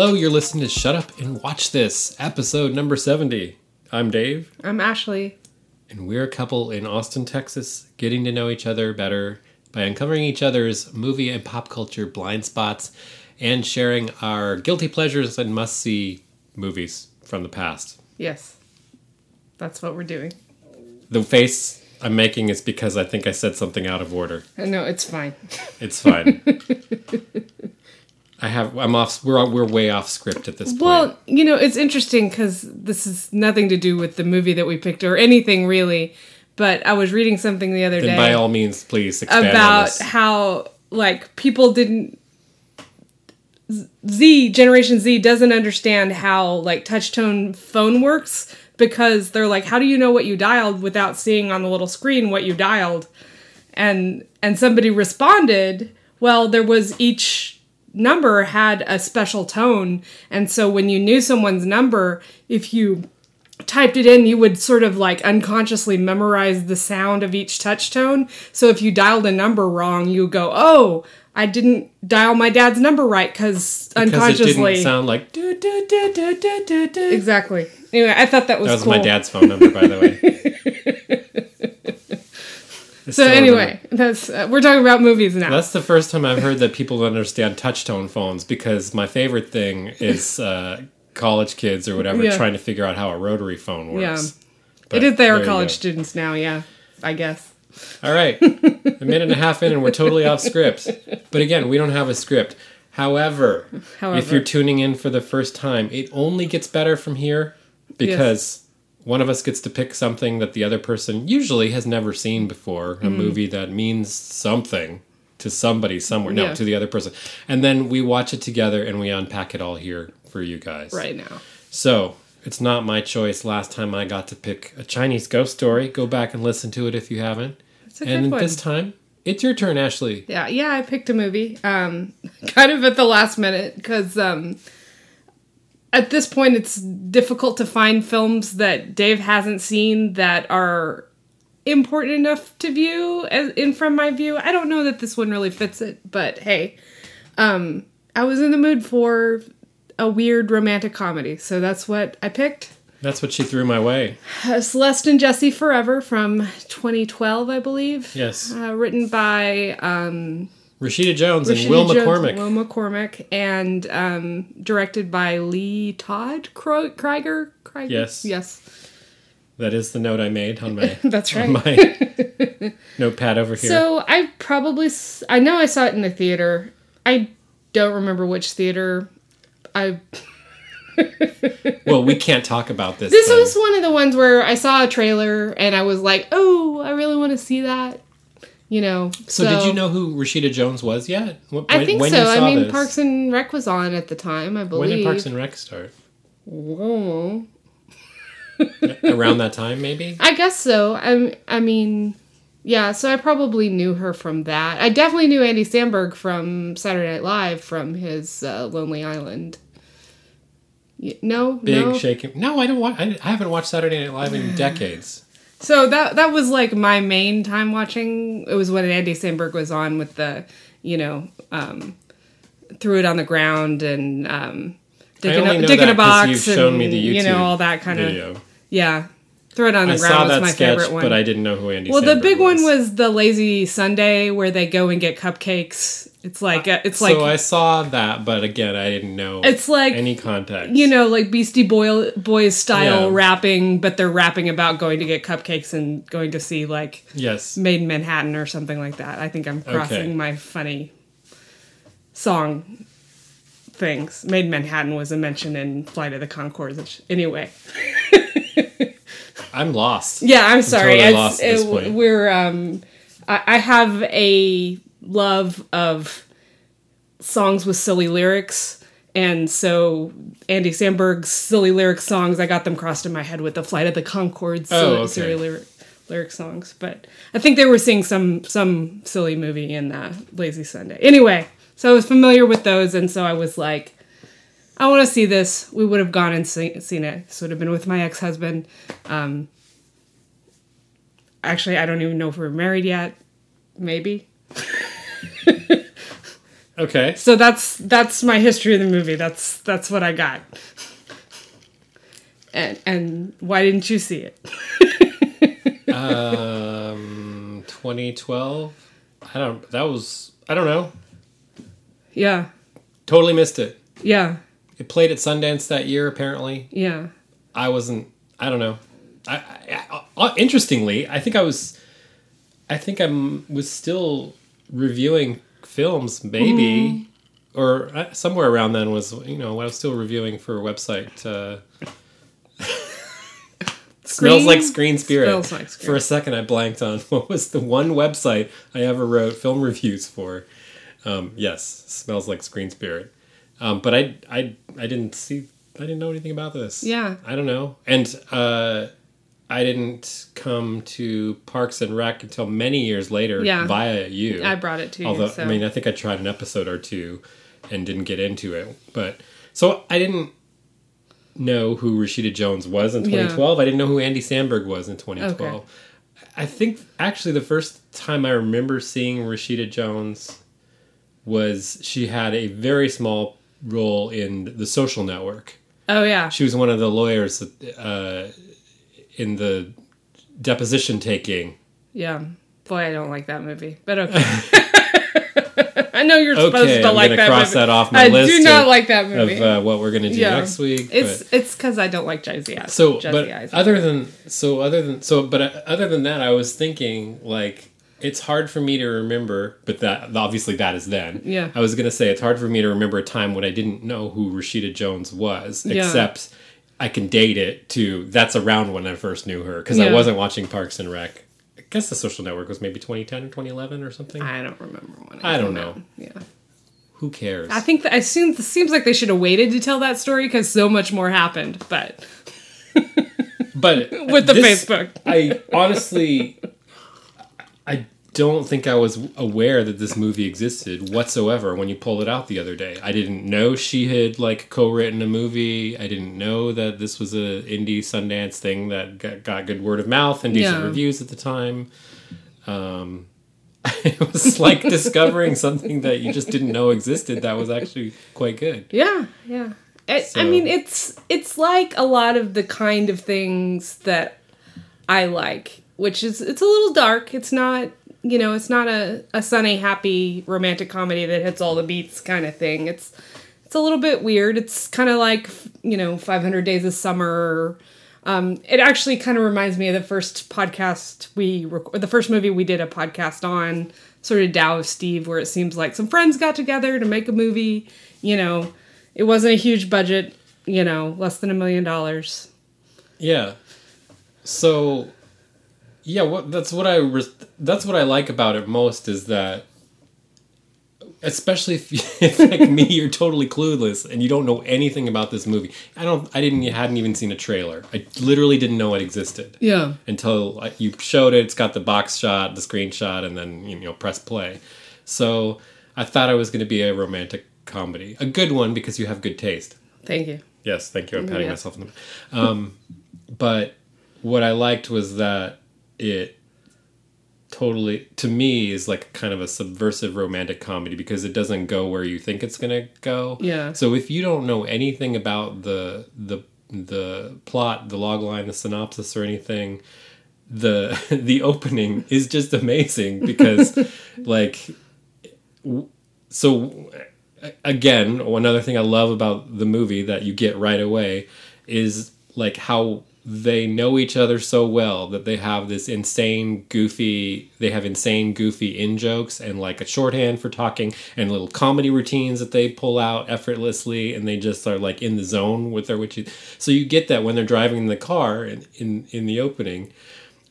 Hello, you're listening to Shut Up and Watch This, episode number 70. I'm Dave, I'm Ashley. and we're a couple in Austin, Texas, getting to know each other better by uncovering each other's movie and pop culture blind spots and sharing our guilty pleasures and must see movies from the past. Yes. That's what we're doing. The face I'm making is because I think I said something out of order. No, it's fine. It's fine. I have. I'm off. We're we're way off script at this point. Well, you know, it's interesting because this is nothing to do with the movie that we picked or anything really. But I was reading something the other then day by all means, please about how like people didn't Z Generation Z doesn't understand how like touch tone phone works because they're like, how do you know what you dialed without seeing on the little screen what you dialed? And and somebody responded, well, there was each number had a special tone, and so when you knew someone's number, if you typed it in, you would sort of like unconsciously memorize the sound of each touch tone. So if you dialed a number wrong, you go, "Oh, I didn't dial my dad's number right because because it unconsciously." didn't sound like do do do do do do do. exactly. Anyway, I thought that was That was cool. my dad's phone number, by the way. So anyway, remember. that's uh, we're talking about movies now. that's the first time I've heard that people understand touchtone phones because my favorite thing is uh, college kids or whatever Yeah. trying to figure out how a rotary phone works. Yeah. But it is they are college students now. Yeah, I guess. All right, a minute and a half in, and we're totally off script. But again, we don't have a script. However, However. if you're tuning in for the first time, it only gets better from here because one of us gets to pick something that the other person usually has never seen before, Mm-hmm. a movie that means something to somebody somewhere, no, Yeah. to the other person. And then we watch it together and we unpack it all here for you guys. Right now. So, it's not my choice. Last time I got to pick a Chinese ghost story. Go back and listen to it if you haven't. It's a good And one. this time, it's your turn, Ashley. Yeah, yeah, I picked a movie, um, kind of at the last minute because um, at this point it's difficult to find films that Dave hasn't seen that are important enough to view as in from my view. I don't know that this one really fits it, but hey, um, I was in the mood for a weird romantic comedy, so that's what I picked. That's what she threw my way. Uh, Celeste and Jesse Forever from 2012, I believe. Yes. Uh, written by um, Rashida Jones Rashida and Will Jones- McCormack. Will McCormack, and um, directed by Lee Todd Kro- Krieger. Krieger. Yes. Yes, That is the note I made on my that's right. my notepad over here. So I probably I know I saw it in the theater. I don't remember which theater. I well, we can't talk about this. this then. was one of the ones where I saw a trailer and I was like, oh, I really want to see that. You know. so, did you know who Rashida Jones was yet? Wh- I when- think when so. I mean, this? Parks and Rec was on at the time. I believe. When did Parks and Rec start? Whoa. Around that time, maybe. I guess so. I I mean, yeah. So I probably knew her from that. I definitely knew Andy Samberg from Saturday Night Live from his uh, Lonely Island. No, Big no. shaking. No, I don't watch. I, I haven't watched Saturday Night Live in decades. So that that was like my main time watching. It was when Andy Samberg was on with the, you know, um, threw it on the ground and um, only a, in a box you've and shown me the you know all that kind of yeah. Throw it on the I ground saw was that my sketch, favorite one. but I didn't know who Andy. Well, the Samberg big one was the lazy Sunday where they go and get cupcakes. It's like it's like so I saw that, but again, I didn't know. It's like, any context. you know like Beastie Boy Boys style Yeah. rapping, but they're rapping about going to get cupcakes and going to see like Yes. Maid in Manhattan or something like that. I think I'm crossing Okay. my funny song things. Maid in Manhattan was a mention in Flight of the Conchords. which- Anyway, I'm lost. yeah, I'm sorry. totally lost at this it- point. We're um, I, I have a love of songs with silly lyrics. And so Andy Samberg's silly lyric songs, I got them crossed in my head with the Flight of the Conchords Oh, silly, okay. silly lyric, lyric songs. But I think they were seeing some some silly movie in uh, Lazy Sunday. Anyway, so I was familiar with those, and so I was like, I want to see this. We would have gone and see, seen it. This would have been with my ex husband. Um, actually, I don't even know if we're married yet. Maybe. Okay. So that's that's my history of the movie. That's that's what I got. And and why didn't you see it? Um, 2012. I don't. That was. I don't know. Yeah. Totally missed it. Yeah. It played at Sundance that year. Apparently, Yeah. I wasn't. I don't know. I, I, I interestingly, I think I was. I think I was still reviewing films, maybe, or uh, somewhere around then was you know I was still reviewing for a website. Uh, Smells like Screen Spirit. Like Screen. For a second, I blanked on what was the one website I ever wrote film reviews for. Um, yes, smells like Screen Spirit. Um, but I, I, I didn't see. I didn't know anything about this. Yeah. I don't know, and uh, I didn't come to Parks and Rec until many years later Yeah. via you. I brought it to you. Although so. I mean, I think I tried an episode or two and didn't get into it. But so I didn't know who Rashida Jones was in Yeah. 2012. I didn't know who Andy Samberg was in 2012. Okay. I think actually the first time I remember seeing Rashida Jones was she had a very small role in The Social Network. oh yeah. She was one of the lawyers uh, in the deposition taking. Yeah. Boy, I don't like that movie. But okay. I know you're supposed Okay, to I'm like that cross movie. that off my I list do not of- like that movie. of uh, what we're going to do Yeah. next week. it's but- it's because I don't like Jesse Eisenberg. so, Jesse but Eisenberg. other than so, other than so, but uh, other than that, I was thinking like it's hard for me to remember. But that obviously that is then. Yeah. I was going to say it's hard for me to remember a time when I didn't know who Rashida Jones was, Yeah. except I can date it to that's around when I first knew her because I wasn't watching Parks and Rec. I guess the Social Network was maybe 2010 or 2011 or something. I don't remember when. It I don't know. out. Yeah. Who cares? I think that I assume it seems like they should have waited to tell that story because so much more happened. But but with the this- Facebook, I honestly, I don't think I was aware that this movie existed whatsoever when you pulled it out the other day. I didn't know she had like co-written a movie. I didn't know that this was a indie Sundance thing that got, got good word of mouth and decent Yeah. reviews at the time. Um, it was like discovering something that you just didn't know existed. That was actually quite good. yeah, yeah. I, I mean, it's it's like a lot of the kind of things that I like, which is it's a little dark. It's not you know, it's not a, a sunny, happy romantic comedy that hits all the beats kind of thing. It's it's a little bit weird. It's kind of like you know, Five Hundred Days of Summer. Um, it actually kind of reminds me of the first podcast we rec- the first movie we did a podcast on, sort of Tao of Steve, where it seems like some friends got together to make a movie. You know, it wasn't a huge budget. You know, less than a million dollars. Yeah. So, yeah, what that's what I res- that's what I like about it most is that, especially if, if like me, you're totally clueless and you don't know anything about this movie. I don't. I didn't. hadn't even seen a trailer. I literally didn't know it existed Yeah. until like, you showed it. It's got the box shot, the screenshot, and then you know press play. So I thought it was going to be a romantic comedy, a good one because you have good taste. Thank you. Yes, thank you. I'm patting Yeah. myself on the. Um, but what I liked was that it totally, to me, is like kind of a subversive romantic comedy because it doesn't go where you think it's gonna go. Yeah. So if you don't know anything about the the the plot, the log line, the synopsis, or anything, the the opening is just amazing because like so again another thing i love about the movie that you get right away is like how they know each other so well that they have this insane goofy they have insane goofy in jokes and like a shorthand for talking and little comedy routines that they pull out effortlessly and they just are like in the zone with their which so you get that when they're driving in the car in in, in the opening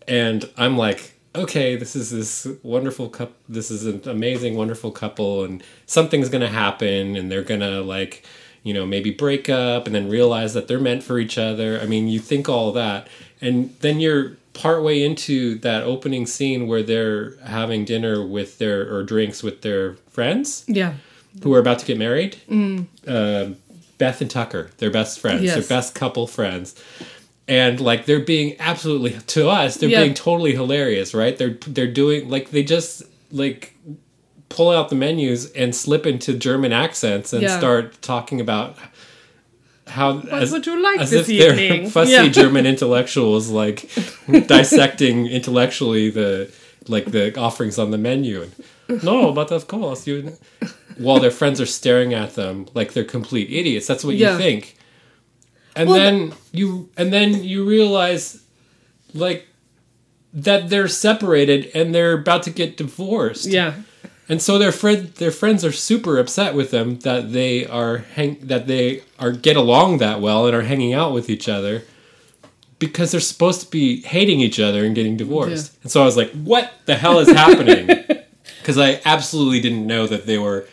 and I'm like, okay, this is this wonderful couple. This is an amazing, wonderful couple, and something's gonna happen, and they're gonna like, you know, maybe break up, and then realize that they're meant for each other. I mean, you think all that, and then you're partway into that opening scene where they're having dinner with their or drinks with their friends Yeah. who are about to get married. Uh, Beth and Tucker, they're best friends. Yes. They're best couple friends. And like they're being absolutely to us, they're Yeah. being totally hilarious, right? They're they're doing like they just like pull out the menus and slip into German accents and Yeah. start talking about how as, would you like as this if they're evening? fussy Yeah. German intellectuals like dissecting intellectually the like the offerings on the menu. And, no, but of course you. While their friends are staring at them like they're complete idiots. That's what Yeah. you think. And Well, then you and then you realize like that they're separated and they're about to get divorced. Yeah. And so their friend their friends are super upset with them that they are hang that they are get along that well and are hanging out with each other because they're supposed to be hating each other and getting divorced. And so I was like, what the hell is happening? Because I absolutely didn't know that they were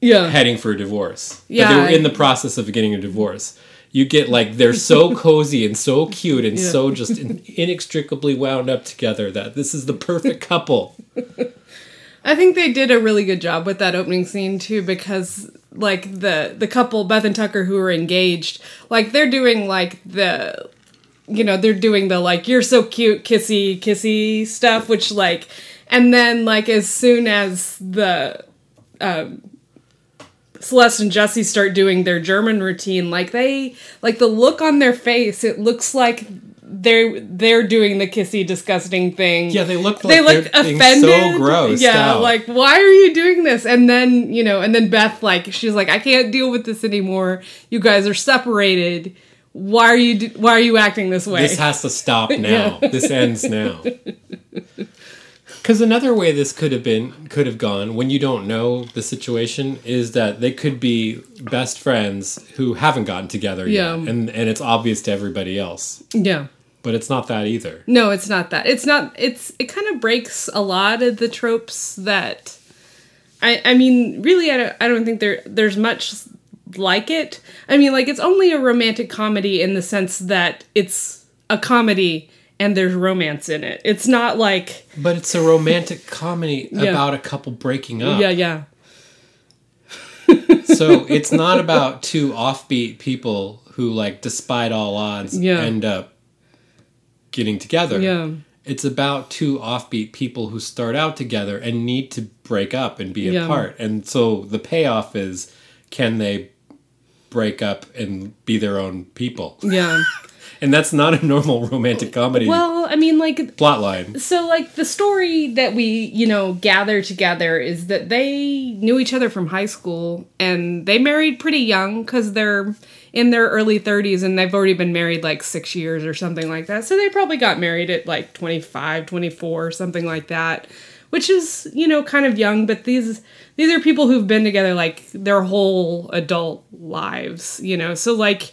Yeah. heading for a divorce. That Yeah, they were I- in the process of getting a divorce. You get like they're so cozy and so cute and Yeah. so just in, inextricably wound up together that this is the perfect couple. I think they did a really good job with that opening scene too because like the the couple Beth and Tucker who are engaged, like they're doing like the you know, they're doing the like you're so cute kissy kissy stuff which like and then like as soon as the um Celeste and Jesse start doing their German routine, like they like the look on their face, it looks like they're they're doing the kissy disgusting thing Yeah, they look like they look offended. so gross. Yeah, out. like why are you doing this? And then you know, and then Beth like she's like, I can't deal with this anymore. You guys are separated. Why are you do- Why are you acting this way? this has to stop now. This ends now. Because another way this could have been could have gone when you don't know the situation is that they could be best friends who haven't gotten together Yeah. yet, and and it's obvious to everybody else. yeah. But it's not that either. No, it's not that. It's not. It's it kind of breaks a lot of the tropes that. I I mean, really, I don't. I don't think there there's much like it. I mean, like it's only a romantic comedy in the sense that it's a comedy and there's romance in it. It's not like But it's a romantic comedy Yeah. about a couple breaking up. yeah, yeah, So it's not about two offbeat people who, like, despite all odds, Yeah. end up getting together. yeah, It's about two offbeat people who start out together and need to break up and be Yeah. apart. And so the payoff is can they break up and be their own people? yeah. And that's not a normal romantic comedy Well, I mean, like plotline. so like the story that we you know gather together is that they knew each other from high school and they married pretty young because they're in their early 30s and they've already been married like six years or something like that. So they probably got married at like 25 24 something like that which is you know kind of young but these these are people who've been together like their whole adult lives you know? So like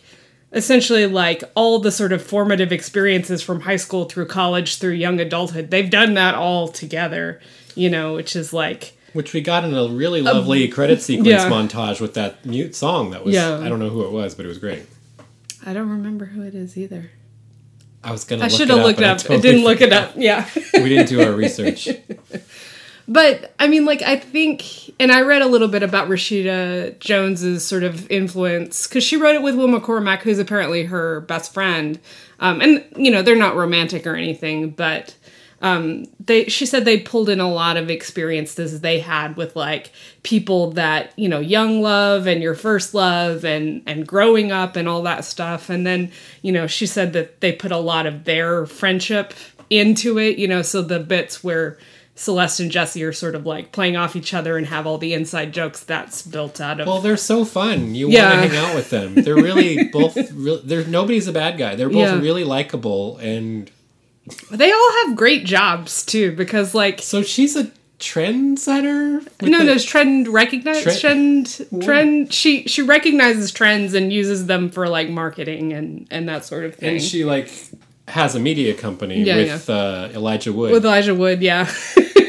essentially like all the sort of formative experiences from high school through college through young adulthood they've done that all together you know? Which is like Which we got in a really lovely credit sequence yeah. montage with that mute song that was Yeah. I don't know who it was, but it was great. i don't remember who it is either I was gonna i look should it have looked but I up totally it didn't look it up yeah We didn't do our research. But I mean, like I think, and I read a little bit about Rashida Jones's sort of influence because she wrote it with Will McCormack, who's apparently her best friend. Um, and you know, they're not romantic or anything, but um, they she said they pulled in a lot of experiences they had with like people that you know young love and your first love and and growing up and all that stuff and then you know she said that they put a lot of their friendship into it you know so the bits where Celeste and Jesse are sort of like playing off each other and have all the inside jokes that's built out of Well, they're so fun. You Yeah. want to hang out with them. They're really both. Real, they're nobody's a bad guy. They're both Yeah. really likable, and they all have great jobs too because like so she's a trendsetter. no the- no trend recognize Trend- trend trend she she recognizes trends and uses them for like marketing and and that sort of thing. and she like has a media company Yeah, with Uh, Elijah Wood, with Elijah Wood yeah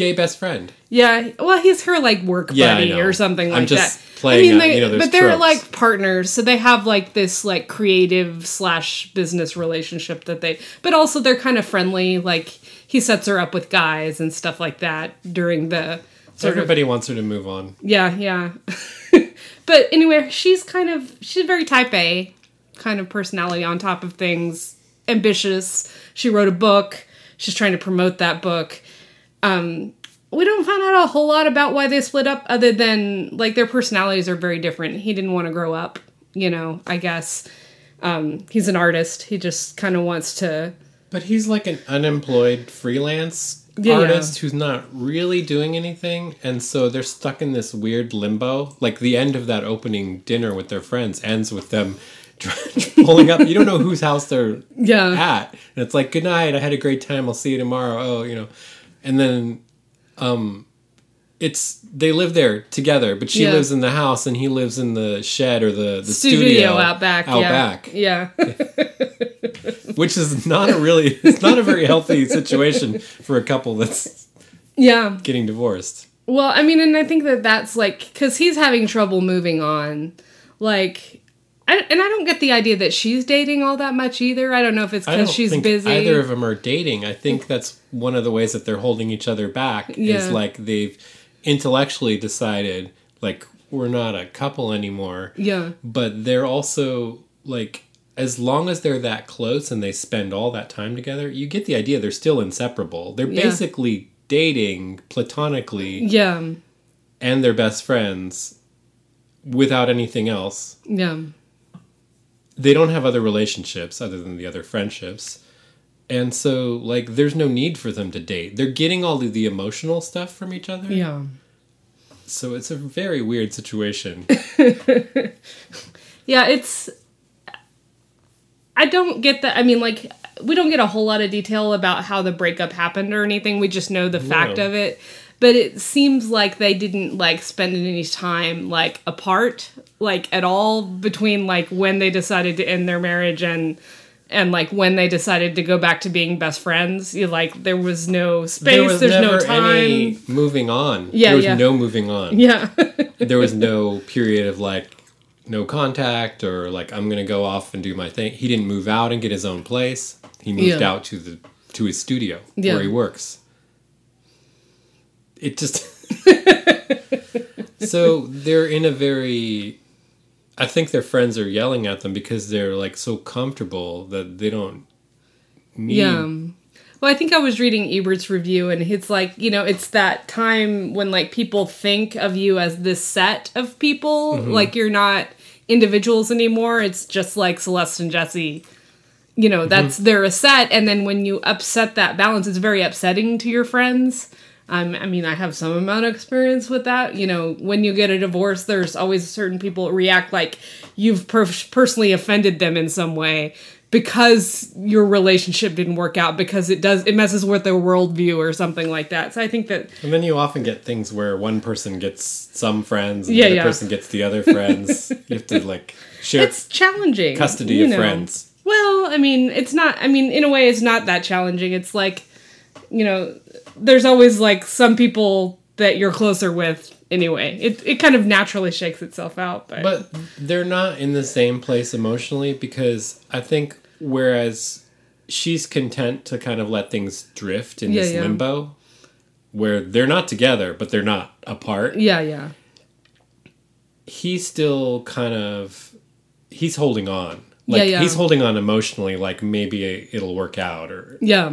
gay best friend. Yeah, well, he's her like work Yeah, buddy or something I'm like just that. playing out, they, you know, but they're tropes. like partners, so they have like this like creative slash business relationship that they. But also, they're kind of friendly. Like he sets her up with guys and stuff like that during the sort of Everybody wants her to move on. yeah, yeah. but anyway, she's kind of she's very type A kind of personality on top of things, ambitious. She wrote a book. She's trying to promote that book. Um we don't find out a whole lot about why they split up other than like their personalities are very different. He didn't want to grow up, you know, I guess. Um, he's an artist. He just kind of wants to But he's like an unemployed freelance Yeah, artist who's not really doing anything, and so they're stuck in this weird limbo. Like the end of that opening dinner with their friends ends with them pulling up. You don't know whose house they're Yeah. at, and it's like, "Good night, I had a great time. I'll see you tomorrow." Oh, you know, and then, um, it's they live there together, but she Yeah. lives in the house and he lives in the shed or the the studio, studio, out back. Out yeah. back Yeah. which is not a really it's not a very healthy situation for a couple that's yeah. getting divorced Well, I mean, and I think that that's like because he's having trouble moving on. Like, I, and I don't get the idea that she's dating all that much either. I don't know if it's because she's think busy. either of them are dating i think that's one of the ways that they're holding each other back Yeah. is like they've intellectually decided like we're not a couple anymore yeah. but they're also like as long as they're that close and they spend all that time together you get the idea they're still inseparable they're Yeah. basically dating platonically Yeah. and they're best friends without anything else Yeah. They don't have other relationships other than the other friendships and so like there's no need for them to date they're getting all of the emotional stuff from each other Yeah. so it's a very weird situation Yeah, it's. I don't get that. I mean, like, we don't get a whole lot of detail about how the breakup happened or anything. We just know the fact of it. But it seems like they didn't like spend any time like apart, like at all between like when they decided to end their marriage and and like when they decided to go back to being best friends. You like there was no space. there was there's no time. moving on Yeah, there was yeah. no moving on Yeah. there was no period of like no contact or like i'm gonna go off and do my thing he didn't move out and get his own place he moved Yeah. out to the to his studio Yeah. where he works it just so they're in a very i think their friends are yelling at them because they're like so comfortable that they don't need Yeah. Well, I think I was reading Ebert's review, and it's like, you know, it's that time when like people think of you as this set of people, mm-hmm. like you're not individuals anymore. It's just like Celeste and Jesse. You know, mm-hmm. that's they're a set, and then when you upset that balance, it's very upsetting to your friends. Um, I mean, I have some amount of experience with that. You know, when you get a divorce, there's always certain people react like you've per- personally offended them in some way because your relationship didn't work out because it does it messes with their worldview or something like that. So I think that And then you often get things where one person gets some friends and Yeah, the other yeah. person gets the other friends. you have to like share it's challenging. custody you of know. friends. Well, I mean, it's not. I mean, in a way, it's not that challenging. It's like, you know, there's always like some people that you're closer with anyway. It it kind of naturally shakes itself out. But, But they're not in the same place emotionally because I think whereas she's content to kind of let things drift in Yeah, this yeah. limbo where they're not together but they're not apart. yeah, yeah, He's still kind of he's holding on. Like Yeah, yeah. he's holding on emotionally like maybe it'll work out or yeah.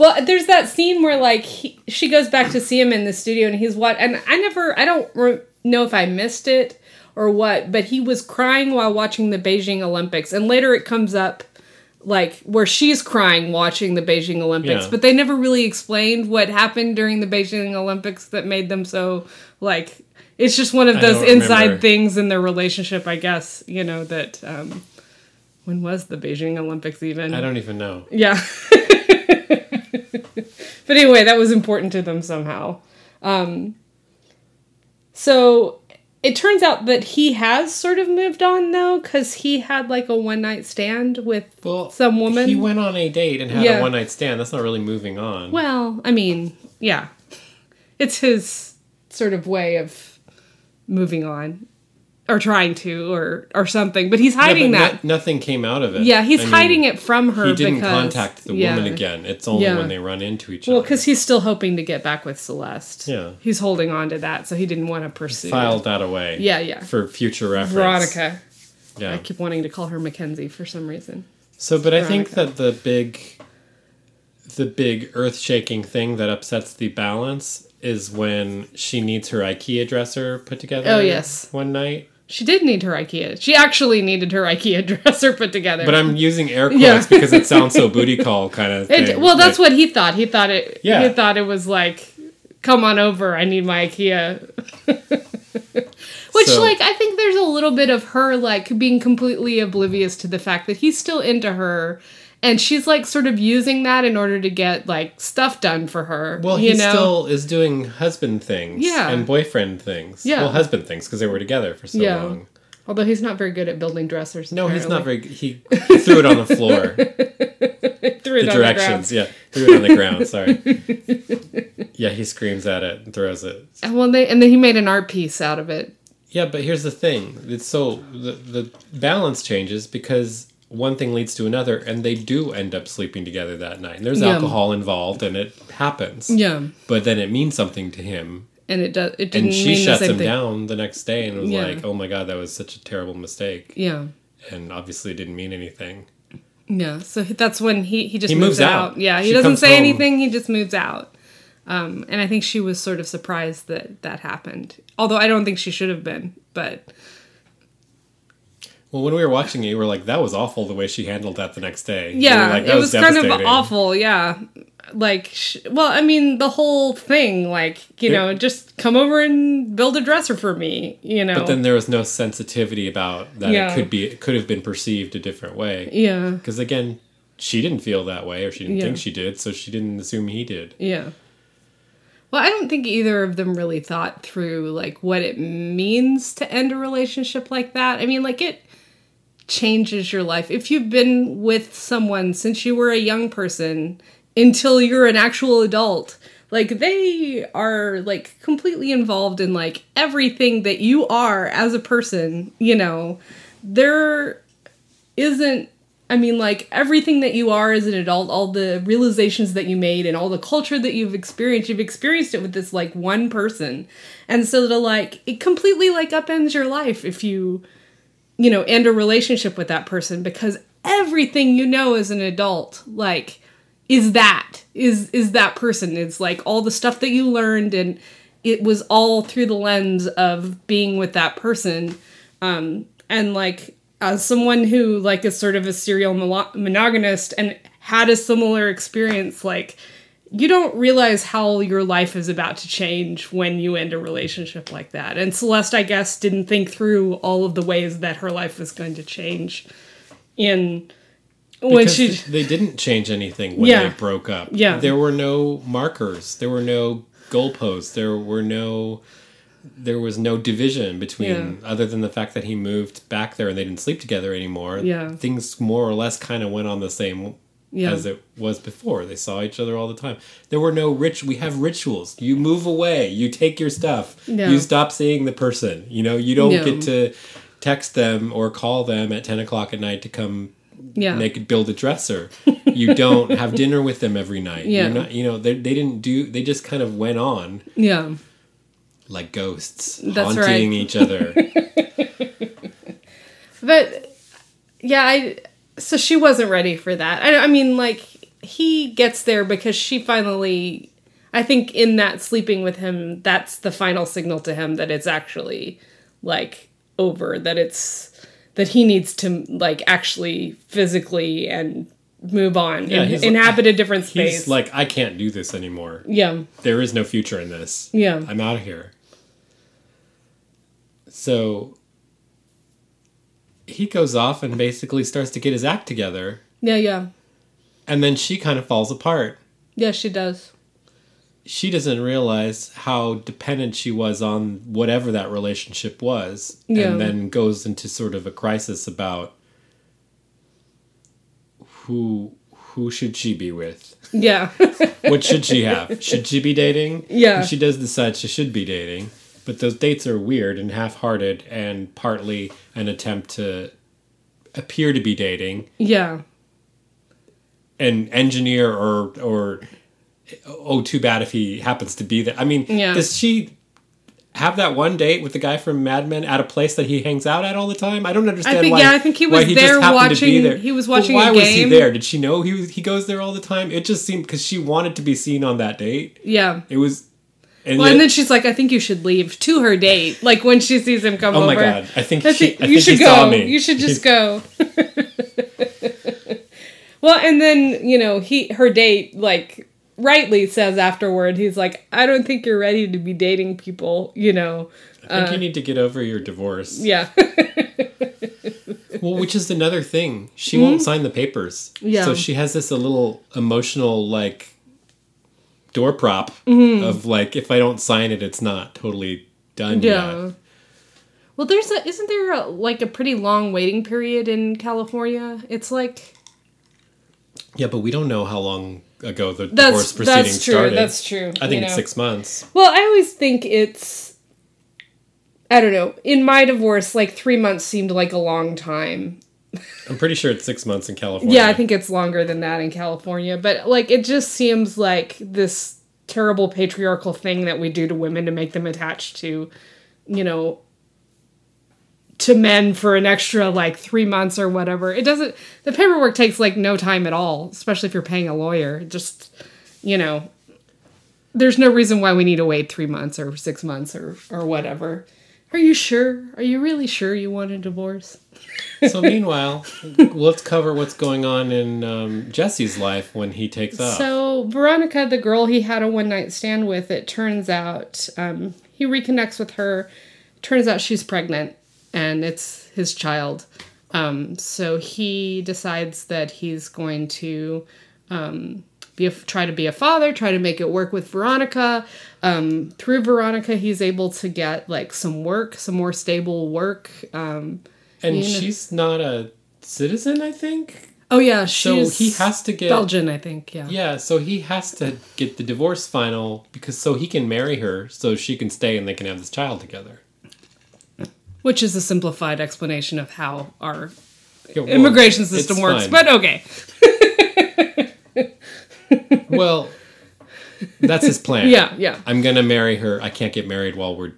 Well, there's that scene where like he, she goes back to see him in the studio, and he's what? And I never, I don't re- know if I missed it or what, but he was crying while watching the Beijing Olympics, and later it comes up like where she's crying watching the Beijing Olympics, Yeah. but they never really explained what happened during the Beijing Olympics that made them so like. It's just one of those inside remember. things in their relationship, I guess. You know that. um When was the Beijing Olympics even? I don't even know. Yeah. but anyway, that was important to them somehow. Um, so it turns out that he has sort of moved on though, because he had like a one night stand with Well, some woman. He went on a date and had Yeah. a one night stand. That's not really moving on. well, I mean, yeah, it's his sort of way of moving on, or trying to, or or something. But he's Yeah, hiding but that. no- nothing came out of it. yeah, he's I mean, hiding it from her. He didn't because, contact the yeah. woman again. It's only Yeah. when they run into each Well, other. Well because he's still hoping to get back with Celeste. Yeah. He's holding on to that, so he didn't want to pursue. filed that away. Yeah, yeah. For future reference. Veronica. Yeah. I keep wanting to call her Mackenzie for some reason. So, but I think that the big the big earth shaking thing that upsets the balance is when she needs her IKEA dresser put together. Oh, yes. One night. She did need her IKEA. She actually needed her IKEA dresser put together. But I'm using air quotes Yeah. because it sounds so booty call kind of thing. It, well, that's Like, what he thought. He thought it. Yeah. He thought it was like, "Come on over. I need my IKEA." Which, So- like, I think there's a little bit of her like being completely oblivious to the fact that he's still into her, and she's like sort of using that in order to get like stuff done for her. Well, he know? still is doing husband things Yeah. and boyfriend things. Yeah. Well, husband things because they were together for so Yeah. long. Although he's not very good at building dressers. No, he's not apparently. very. He, he threw it on the floor. Threw it the on directions, ground. yeah, threw it on the ground. Sorry. Yeah, he screams at it and throws it. And well, they and then he made an art piece out of it. Yeah, but here's the thing. It's so the the balance changes because one thing leads to another, and they do end up sleeping together that night. And there's Yeah. alcohol involved, and it happens. Yeah, But then it means something to him, and it does. It didn't and she shuts him thing. down the next day and was Yeah. like, "Oh my god, that was such a terrible mistake," Yeah. and obviously it didn't mean anything. Yeah, so that's when he he just He moves, moves out. out. Yeah, he She doesn't say home. anything. He just moves out. Um, and I think she was sort of surprised that that happened. Although I don't think she should have been. But Well, when we were watching it, we were like, "That was awful." The way she handled that the next day. We yeah, like, "That it was, kind of awful. Yeah, like sh- well, I mean, the whole thing, like you It- know, just come over and build a dresser for me. You know. But then there was no sensitivity about that. Yeah. It could be, it could have been perceived a different way. yeah, Because again, she didn't feel that way, or she didn't Yeah. think she did, so she didn't assume he did. Yeah. Well, I don't think either of them really thought through like what it means to end a relationship like that. I mean, like it changes your life. If you've been with someone since you were a young person until you're an actual adult, like they are like completely involved in like everything that you are as a person, you know. There isn't I mean, like everything that you are as an adult, all the realizations that you made and all the culture that you've experienced, you've experienced it with this like one person. And so to like, it completely like upends your life if you, you know, end a relationship with that person because everything you know as an adult, like, is that, is, is that person. It's like all the stuff that you learned and it was all through the lens of being with that person. Um, and like, as someone who like is sort of a serial mono- monogamist and had a similar experience like you don't realize how your life is about to change when you end a relationship like that and celeste i guess didn't think through all of the ways that her life was going to change in when Because she they didn't change anything when Yeah. they broke up. Yeah. There were no markers. There were no goalposts. There were no. There was no division between, Yeah. other than the fact that he moved back there and they didn't sleep together anymore. Yeah. Things more or less kind of went on the same Yeah. as it was before. They saw each other all the time. There were no rich. We have rituals. You move away. You take your stuff. Yeah. You stop seeing the person. You know. You don't No. get to text them or call them at ten o'clock at night to come yeah make build a dresser. You don't have dinner with them every night. Yeah. You're not, you know, they, they didn't do. They just kind of went on yeah like ghosts, That's haunting right. each other. But yeah, I so she wasn't ready for that. I, I mean, like he gets there because she finally. I think in that sleeping with him, that's the final signal to him that it's actually like over. That it's that he needs to like actually physically and move on Yeah, and inhabit a different space. He's like, I can't do this anymore. yeah, There is no future in this. yeah, I'm out of here. So he goes off and basically starts to get his act together, yeah, yeah, and then she kind of falls apart. yeah. She does. she doesn't realize how dependent she was on whatever that relationship was Yeah. and then goes into sort of a crisis about who who should she be with Yeah, what should she have should she be dating Yeah. and she does decide she should be dating but those dates are weird and half-hearted and partly an attempt to appear to be dating yeah, An engineer or or oh too bad if he happens to be there i mean Yeah. does she have that one date with the guy from Mad Men at a place that he hangs out at all the time? I don't understand I think- why. yeah, I think he was just there happened to be watching- there. he was watching. But why was he there? Did she know he was, he goes there all the time? It just seemed because she wanted to be seen on that date. Yeah. It was. And Well, yet- and then she's like, "I think you should leave." To her date, like when she sees him come oh over. my god! I think, I she, think I you think should go. me. You should just go. well, and then you know he her date like rightly says afterward he's like, "I don't think you're ready to be dating people." You know. I think you need to get over your divorce. Yeah. Well, which is another thing. She won't sign the papers. Mm-hmm. Yeah. So she has this a little emotional like door prop Mm-hmm. of like if I don't sign it, it's not totally done yeah. yet. Well, there's a isn't there a, like a pretty long waiting period in California? It's like Yeah, but we don't know how long ago the That's- divorce proceeding that's true, started. that's true, I think it's know. six months. Well, I always think it's. I don't know. In my divorce, like three months seemed like a long time. I'm pretty sure it's six months in California. Yeah, I think it's longer than that in California. But like, it just seems like this terrible patriarchal thing that we do to women to make them attached to, you know, to men for an extra like three months or whatever. It doesn't. The paperwork takes like no time at all, especially if you're paying a lawyer. Just, you know, there's no reason why we need to wait three months or six months or or whatever. Are you sure? Are you really sure you want a divorce? So meanwhile, let's cover what's going on in um, Jesse's life when he takes off. So Veronica, the girl he had a one night stand with, it turns out um, he reconnects with her. Turns out she's pregnant, and it's his child. Um, so he decides that he's going to um, be a, try to be a father, try to make it work with Veronica. Um, through Veronica, he's able to get like some work, some more stable work. Um, and you know- she's not a citizen, I think. oh yeah, So he has to get Belgian, I think. Yeah. Yeah, so he has to get the divorce final because so he can marry her, so she can stay and they can have this child together. Which is a simplified explanation of how our Yeah, well, immigration system works. fine. But okay. well, that's his plan. Yeah, yeah. I'm gonna marry her. I can't get married while we're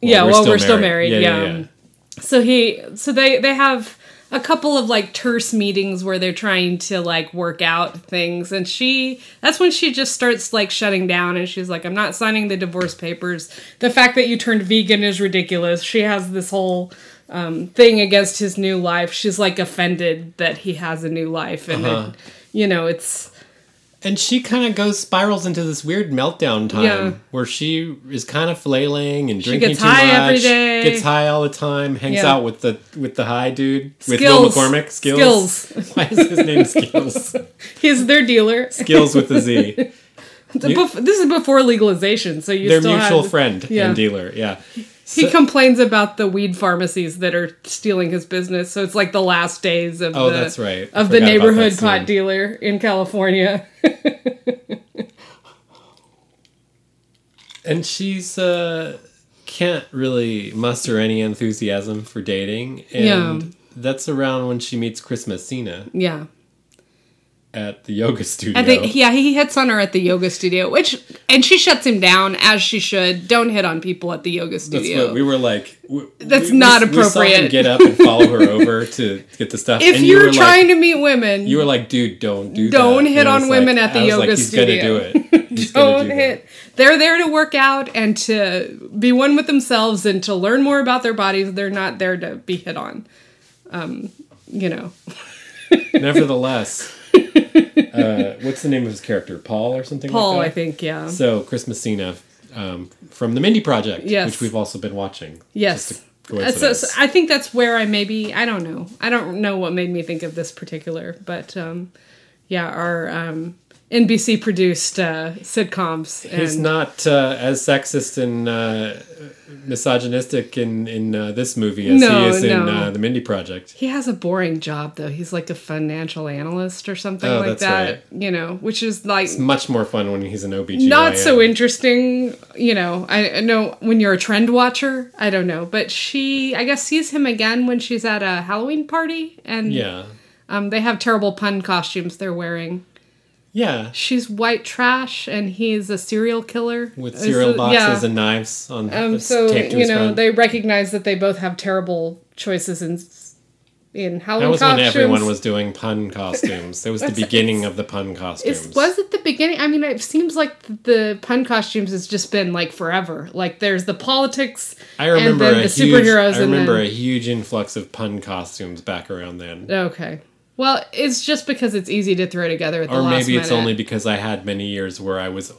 yeah, we're well, still we're still married. married. Yeah, Yeah, yeah, yeah. So he, so they, they have a couple of like terse meetings where they're trying to like work out things, and she, that's when she just starts like shutting down, and she's like, "I'm not signing the divorce papers. The fact that you turned vegan is ridiculous." She has this whole um, thing against his new life. She's like offended that he has a new life, and Uh-huh. it, you know, it's And she kind of goes spirals into this weird meltdown time Yeah. where she is kind of flailing and drinking gets too high much, every day. gets high all the time, hangs Yeah. out with the with the high dude with Will McCormack. Skills. Skills. Why is his name Skills? he's their dealer. Skills with a Z. Bef- this is before legalization, so you Their still mutual had, friend Yeah. and dealer. Yeah. He So- complains about the weed pharmacies that are stealing his business. So it's like the last days of Oh, the, that's right. Of the neighborhood pot dealer in California. and she's uh can't really muster any enthusiasm for dating and Yeah. that's around when she meets chris messina yeah, at the yoga studio I think yeah he hits on her at the yoga studio, which and she shuts him down as she should. Don't hit on people at the yoga that's studio. what we were like w- That's we- not we, we appropriate. get up and follow her over to get the stuff if and you you're were trying like, to meet women, you were like dude don't do Don't that hit on women like- at the I was yoga like, studio. do it. Don't do that. hit. They're there to work out and to be one with themselves and to learn more about their bodies. They're not there to be hit on. Um, you know. nevertheless uh, what's the name of his character paul or something Paul, like I think, yeah. So Chris Messina um, from the Mindy Project, Yes. which we've also been watching. Yes. Just a So, so I think that's where I maybe I don't know. I don't know what made me think of this particular, but um, yeah, our um, NBC produced uh, sitcoms. And He's not uh, as sexist and uh, misogynistic in in uh, this movie as No, he is in no. uh, the Mindy Project. He has a boring job though. He's like a financial analyst or something Oh, like that. right. You know, which is like It's much more fun when he's an OBGYN. not so interesting. You know, I I know when you're a trend watcher, I don't know, but she I guess sees him again when she's at a Halloween party, and Yeah, um, they have terrible pun costumes they're wearing. Yeah, She's white trash, and he's a serial killer with cereal boxes and knives on. Um, so you know front. they recognize that they both have terrible choices in in That Halloween was when everyone was doing pun costumes. It was the beginning of the pun costumes. Was it the beginning? I mean, it seems like the pun costumes has just been like forever. Like there's the politics, I remember and then the huge, superheroes, I remember and a huge influx of pun costumes back around then. then okay. Well, it's just because it's easy to throw together at the or last maybe it's minute. only because I had many years where I was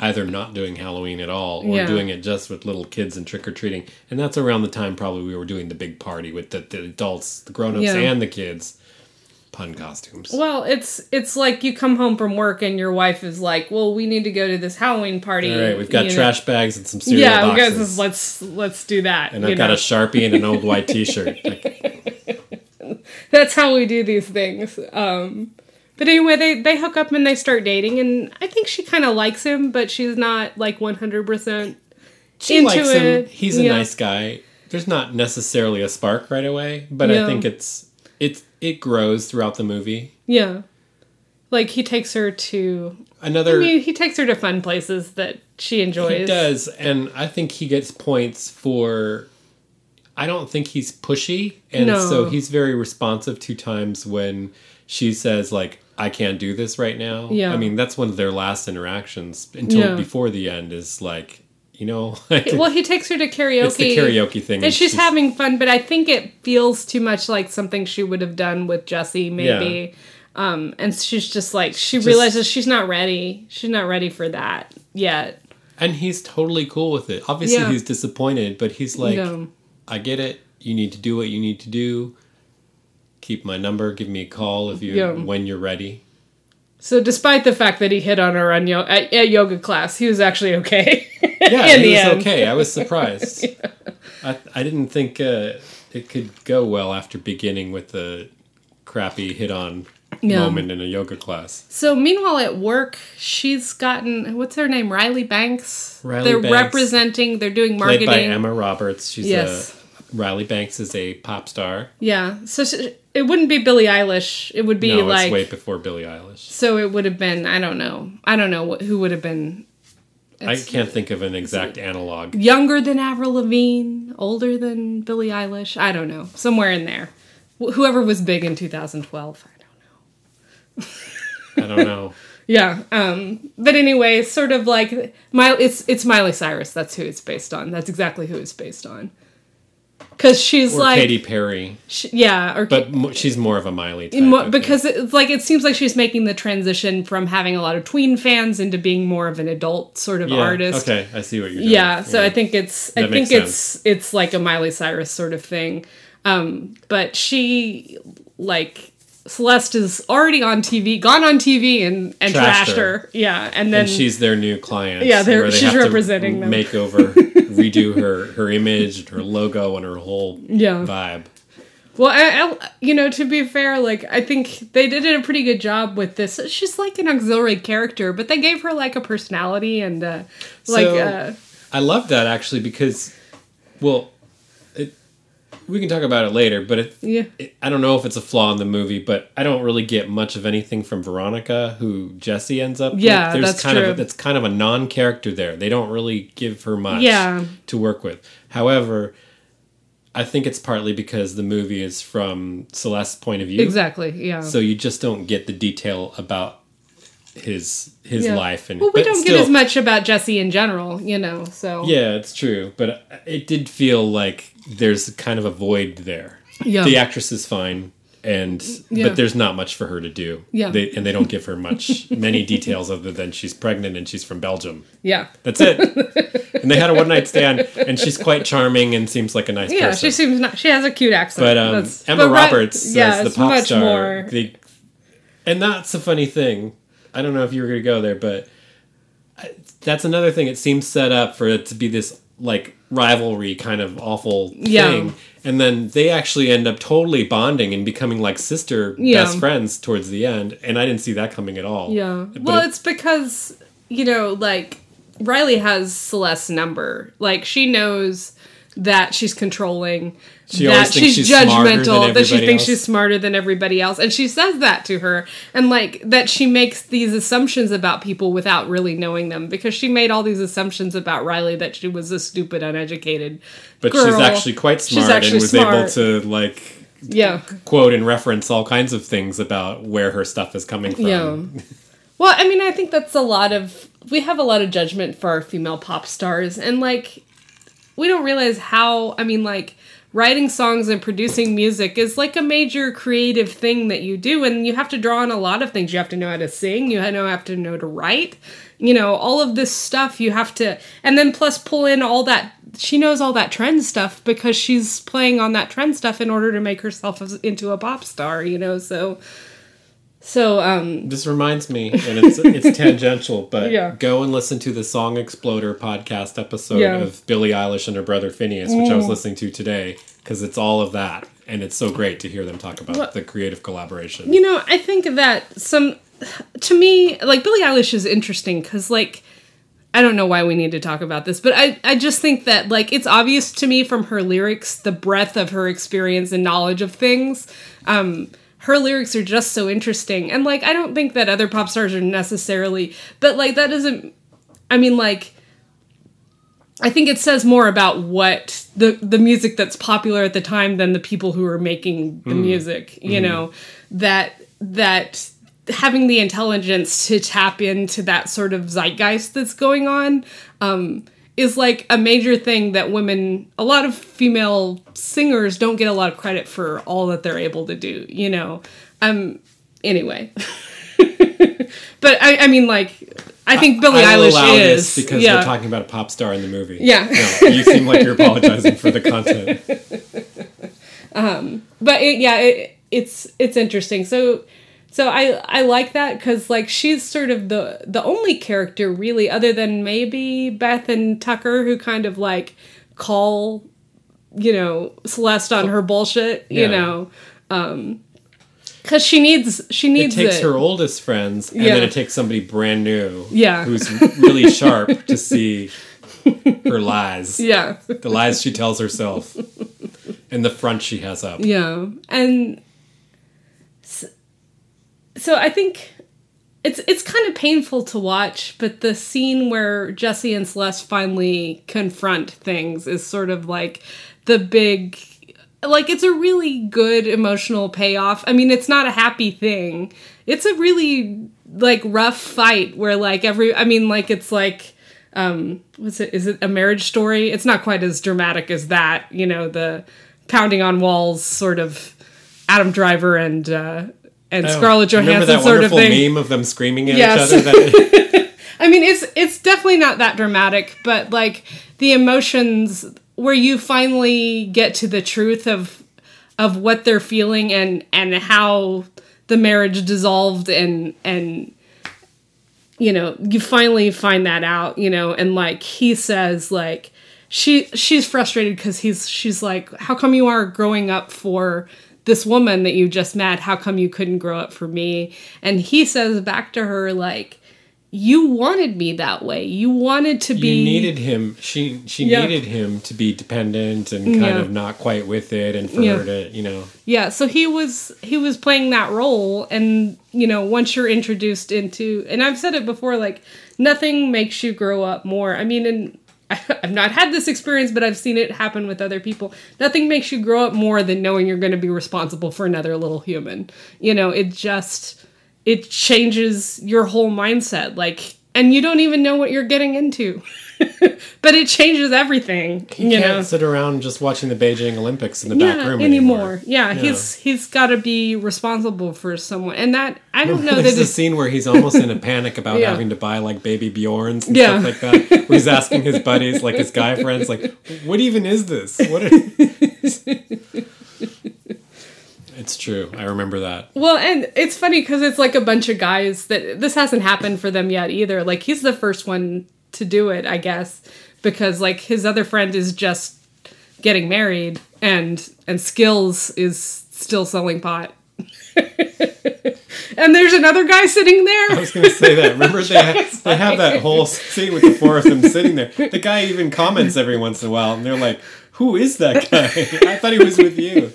either not doing Halloween at all or Yeah. doing it just with little kids and trick or treating. And that's around the time probably we were doing the big party with the, the adults, the grown ups, Yeah. and the kids. Pun costumes. Well, it's it's like you come home from work and your wife is like, "Well, we need to go to this Halloween party." all right, we've got you know. trash bags and some cereal Yeah, we boxes. guys, let's let's do that. and you I've got know. a sharpie and an old white T-shirt. Like, That's how we do these things. Um, but anyway, they they hook up and they start dating, and I think she kind of likes him, but she's not like one hundred percent. she Into likes him. it, He's a yeah. nice guy. There's not necessarily a spark right away, but Yeah. I think it's it's it grows throughout the movie. Yeah, like he takes her to. Another I mean, he takes her to fun places that she enjoys. He does, and I think he gets points for. I don't think he's pushy, and No. so he's very responsive to times when she says like, "I can't do this right now." Yeah. I mean that's one of their last interactions until Yeah. before the end is like, you know, Well, he takes her to karaoke. it's the karaoke thing, and she's having fun, but I think it feels too much like something she would have done with Jesse, maybe. Um, and she's just like she Just- realizes she's not ready. She's not ready for that yet. and he's totally cool with it. Obviously, Yeah. he's disappointed, but he's like, No. "I get it. You need to do what you need to do." Keep my number. Give me a call if you Yeah. when you're ready. So, despite the fact that he hit on her on yo- at, at yoga class, he was actually okay. Yeah, the was end. okay. I was surprised. I I didn't think uh, it could go well after beginning with the crappy hit on Yeah. moment in a yoga class. So, meanwhile, at work, she's gotten what's her name? Riley Banks. Riley they're Banks. representing. They're doing Played marketing. by Emma Roberts. She's Yes. a Riley Banks is a pop star. Yeah. So she, it wouldn't be Billie Eilish. It would be no, like it's way before Billie Eilish. So it would have been I don't know I don't know who would have been I can't think of an exact analog. younger than Avril Lavigne, older than Billie Eilish. I don't know somewhere in there. Whoever was big in 2012. I don't know. I don't know. Yeah. Um. But anyway, sort of like my it's it's Miley Cyrus. That's who it's based on. That's exactly who it's based on. Because she's Or like Katy Perry, sh- yeah, or but mo- she's more of a Miley type. Mo- because it's like it seems like she's making the transition from having a lot of tween fans into being more of an adult sort of yeah, artist. Okay, I see what you're doing. Yeah, so I think it's I think it's it's like a Miley Cyrus sort of thing. Um, but she like Celeste is already on TV, gone on TV and and Trashed trashed, her. her. Yeah, and then and she's their new client. Yeah, they're- she's representing them. Make over, redo her her image, and her logo, and her whole Yeah. vibe. Well, I, I, you know, to be fair, like I think they did a pretty good job with this. She's like an auxiliary character, but they gave her like a personality and uh, like So- uh, I love that actually because, well, we can talk about it later. But it, yeah, it, I don't know if it's a flaw in the movie, but I don't really get much of anything from Veronica, who Jesse ends up. Yeah, with. There's that's kind true. of that's kind of a non-character there. They don't really give her much. Yeah. to work with. However. I think it's partly because the movie is from Celeste's point of view. exactly. Yeah. So you just don't get the detail about his his Yeah. life and well, we don't still- get as much about Jesse in general, you know. So Yeah, it's true, but it did feel like there's kind of a void there. Yeah. The actress is fine and Yeah. but there's not much for her to do. Yeah. They, and they don't give her much many details other than she's pregnant and she's from Belgium. yeah, That's it. and they had a one night stand and she's quite charming and seems like a nice person. yeah. person. She seems not. She has a cute accent. But um, Emma but right- Roberts as yeah, the pop star. more. and that's a funny thing. I don't know if you were going to go there, but I- that's another thing. It seems set up for it to be this like rivalry kind of awful Yeah. thing, and then they actually end up totally bonding and becoming like sister Yeah. best friends towards the end. And I didn't see that coming at all. Yeah. But well, it- it's because, you know, like Riley has Celeste's number. Like she knows that she's controlling, She that she's, she's judgmental, that she thinks else. she's smarter than everybody else, and she says that to her, and like that she makes these assumptions about people without really knowing them because she made all these assumptions about Riley that she was a stupid, uneducated. But girl. she's actually quite smart actually and was smart. able to like Yeah. quote and reference all kinds of things about where her stuff is coming from. Yeah. Well, I mean, I think that's a lot of we have a lot of judgment for our female pop stars and like we don't realize how I mean like writing songs and producing music is like a major creative thing that you do and you have to draw on a lot of things. You have to know how to sing, you know have to know to write. You know, all of this stuff you have to and then plus pull in all that she knows all that trend stuff because she's playing on that trend stuff in order to make herself into a pop star, you know. So so um This reminds me, and it's it's tangential, but Yeah. go and listen to the Song Exploder podcast episode Yeah. Mm. of Billie Eilish and her brother Finneas, which I was listening to today, because it's all of that, and it's so great to hear them talk about What- the creative collaboration. You know, I think that some, to me, like Billie Eilish is interesting because, like, I don't know why we need to talk about this, but I, I just think that, like, it's obvious to me from her lyrics the breadth of her experience and knowledge of things. Um, her lyrics are just so interesting. And, like, I don't think that other pop stars are necessarily, but, like, that doesn't, I mean, like, I think it says more about what the the music that's popular at the time than the people who are making the music. You know that that having the intelligence to tap into that sort of zeitgeist that's going on um, is like a major thing that women, a lot of female singers, don't get a lot of credit for all that they're able to do. You know, um. Anyway, but I, I mean, like, I think Billie I Eilish allow is this because yeah. we're talking about a pop star in the movie. Yeah. No, you seem like you're apologizing for the content. Um, but it, yeah, it, it's it's interesting. So so I I like that because like she's sort of the the only character really, other than maybe Beth and Tucker, who kind of like call you know Celeste on her bullshit. You know. Um, because she needs she needs It takes it. her oldest friends, and Yeah. then it takes somebody brand new, Yeah. who's really sharp to see her lies, yeah the lies she tells herself, and the front she has up. Yeah, and so I think it's it's kind of painful to watch, but the scene where Jesse and Celeste finally confront things is sort of like the big like it's a really good emotional payoff. I mean, it's not a happy thing. It's a really like rough fight where like every I mean like it's like um what's it is it a marriage story? It's not quite as dramatic as that, you know, the pounding on walls sort of Adam Driver and uh and oh, Scarlett Oh, Remember Johansson that sort of thing. meme of them screaming at Yes. each other? That, I mean, it's it's definitely not that dramatic, but like the emotions where you finally get to the truth of of what they're feeling and and how the marriage dissolved and and you know you finally find that out you know and like he says like she she's frustrated because he's she's like how come you are growing up for this woman that you just met how come you couldn't grow up for me and he says back to her like you wanted me that way you wanted to be you needed him. She she Yeah. needed him to be dependent and kind Yeah. of not quite with it, and for Yeah. her to you know. Yeah, so he was he was playing that role and you know, once you're introduced into and I've said it before like nothing makes you grow up more. I mean and I've not had this experience, but I've seen it happen with other people. Nothing makes you grow up more than knowing you're going to be responsible for another little human. You know, it just it changes your whole mindset like and you don't even know what you're getting into. but it changes everything, He you can't know sit around just watching the Beijing Olympics in the back room anymore. anymore. Yeah, he's he's got to be responsible for someone, and that I don't know that There's a it's scene where he's almost in a panic about Yeah. having to buy like baby Bjorns and Yeah. stuff like that. Where he's asking his buddies, like his guy friends, like, "What even is this? What?" Are... it's true. I remember that. well, and it's funny because it's like a bunch of guys that this hasn't happened for them yet either. Like he's the first one to do it, I guess, because like his other friend is just getting married, and and Skills is still selling pot. and there's another guy sitting there. I was going to say that. Remember, they, ha- they have that whole scene with the four of them sitting there. The guy even comments every once in a while, and they're like, "Who is that guy? I thought he was with you."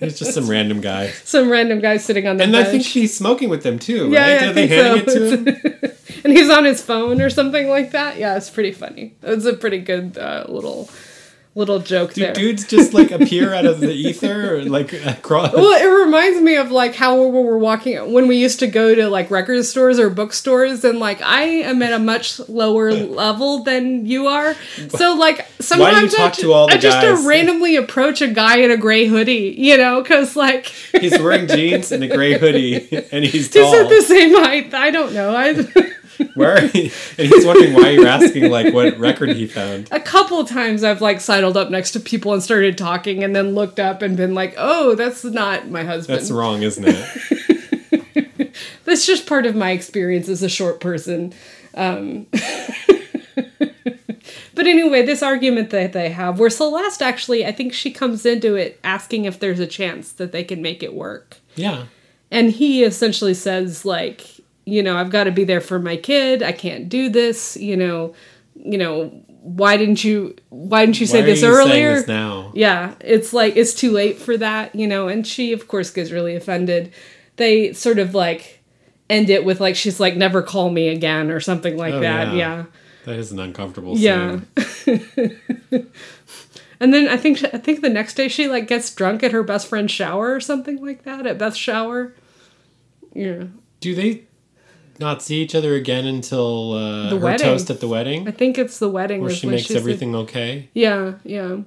It's just some random guy, Some random guy sitting on the and I think she's smoking with them too, right? yeah, yeah, Are they handing so. it to him? and he's on his phone or something like that. Yeah, it's pretty funny. It's a pretty good uh, little little joke Do there. dudes just like appear out of the ether, or like across? Well, it reminds me of like how we were walking when we used to go to like record stores or bookstores, and like I am at a much lower level than you are. So like sometimes I, talk ju- to all the I just randomly approach a guy in a gray hoodie, you know, because like He's wearing jeans and a gray hoodie, and he's he's at the same height. I don't know. I Where are he? And he's wondering why you're asking like what record he found. a couple times I've like sidled up next to people and started talking, and then looked up and been like, "Oh, that's not my husband." That's wrong, isn't it? That's just part of my experience as a short person. Um, but anyway, this argument that they have, where Celeste actually, I think she comes into it asking if there's a chance that they can make it work. Yeah. And he essentially says, like, you know, I've got to be there for my kid. I can't do this. You know, you know, why didn't you? Why didn't you say this you earlier? this now? Yeah, it's like it's too late for that, you know, and she of course gets really offended. They sort of like end it with like she's like never call me again or something like Oh, that. yeah. Yeah. That is an uncomfortable Yeah. And then I think I think the next day she like gets drunk at her best friend's shower or something like that at Beth's shower. Yeah. Do they not see each other again until uh, The wedding. toast at the wedding, I think it's the wedding where she makes she's like- everything okay? yeah, yeah.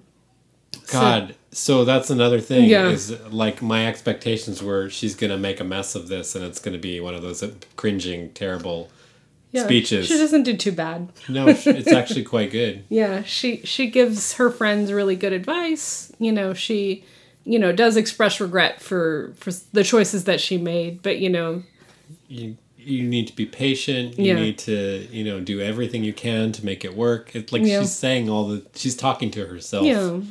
So- God, so that's another thing. Yeah. Is like my expectations were she's gonna make a mess of this, and it's gonna be one of those cringing, terrible yeah. speeches. She doesn't do too bad. No, it's actually quite good. Yeah, she she gives her friends really good advice. You know, she you know does express regret for for the choices that she made, but you know, You you need to be patient. You Yeah. need to you know do everything you can to make it work. It's like Yeah. she's saying all the she's talking to herself know.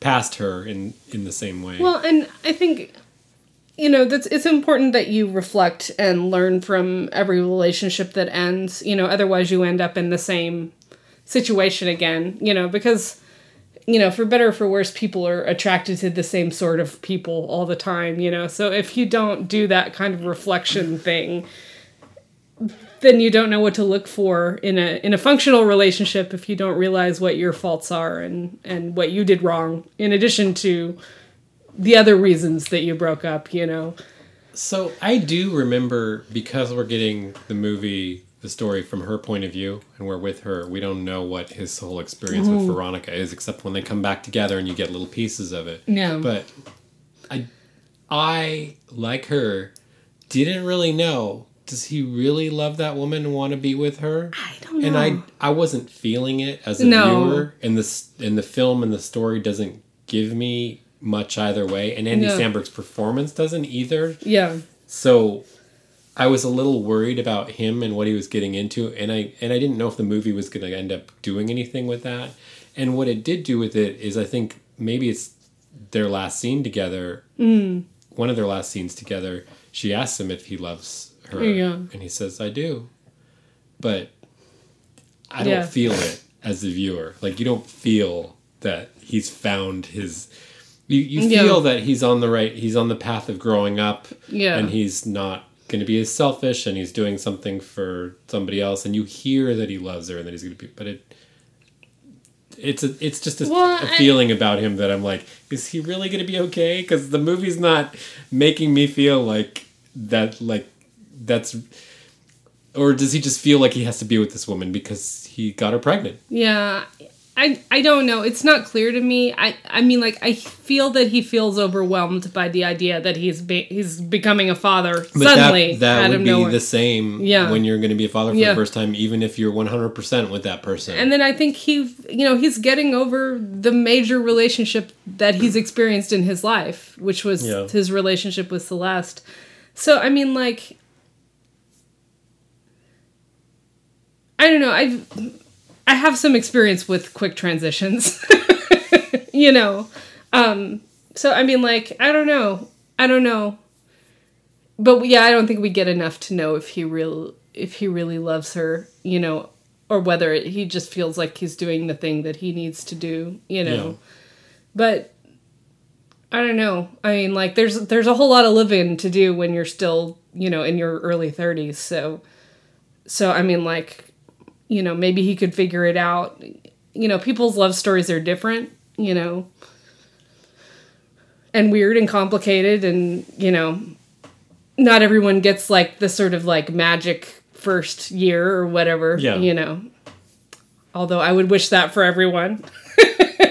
past her in in the same way. Well, and I think you know that's it's important that you reflect and learn from every relationship that ends. You know, otherwise you end up in the same situation again. You know, because you know, for better or for worse, people are attracted to the same sort of people all the time, you know. So if you don't do that kind of reflection thing, then you don't know what to look for in a in a functional relationship if you don't realize what your faults are and and what you did wrong in addition to the other reasons that you broke up, you know. So I do remember because we're getting the movie, the story from her point of view, and we're with her. We don't know what his whole experience with mm-hmm. Veronica is, except when they come back together and you get little pieces of it. Yeah. But I, I like her. Didn't really know. Does he really love that woman and want to be with her? I don't know. And I, I wasn't feeling it as a No. viewer, and this, and the film and the story doesn't give me much either way, and Andy No. Samberg's performance doesn't either. yeah. So I was a little worried about him and what he was getting into and I and I didn't know if the movie was going to end up doing anything with that. And what it did do with it is I think maybe it's their last scene together. Mm. One of their last scenes together, she asks him if he loves her Yeah. and he says I do. But I don't Yeah. feel it as the viewer. Like you don't feel that he's found his you, you Yeah. feel that he's on the right he's on the path of growing up Yeah. and he's not going to be as selfish and he's doing something for somebody else and you hear that he loves her and that he's going to be but it it's a, it's just a, Well, a I- feeling about him that I'm like is he really going to be okay cuz the movie's not making me feel like that like that's or does he just feel like he has to be with this woman because he got her pregnant Yeah. I, I don't know. It's not clear to me. I, I mean, like I feel that he feels overwhelmed by the idea that he's be, he's becoming a father But suddenly that, that would be nowhere. the same Yeah. when you're going to be a father for Yeah. the first time, even if you're 100% with that person. And then I think he, you know, he's getting over the major relationship that he's experienced in his life, which was Yeah. his relationship with Celeste. So I mean, like, I don't know. I I have some experience with quick transitions, you know. Um, so I mean, like, I don't know. I don't know. but yeah, I don't think we get enough to know if he real if he really loves her, you know, or whether he just feels like he's doing the thing that he needs to do, you know. Yeah. But I don't know. I mean, like there's there's a whole lot of living to do when you're still, you know, in your early 30s. So so I mean like you know, maybe he could figure it out. You know, people's love stories are different, you know. And weird and complicated and, you know, not everyone gets like the sort of like magic first year or whatever, Yeah. you know. Although I would wish that for everyone.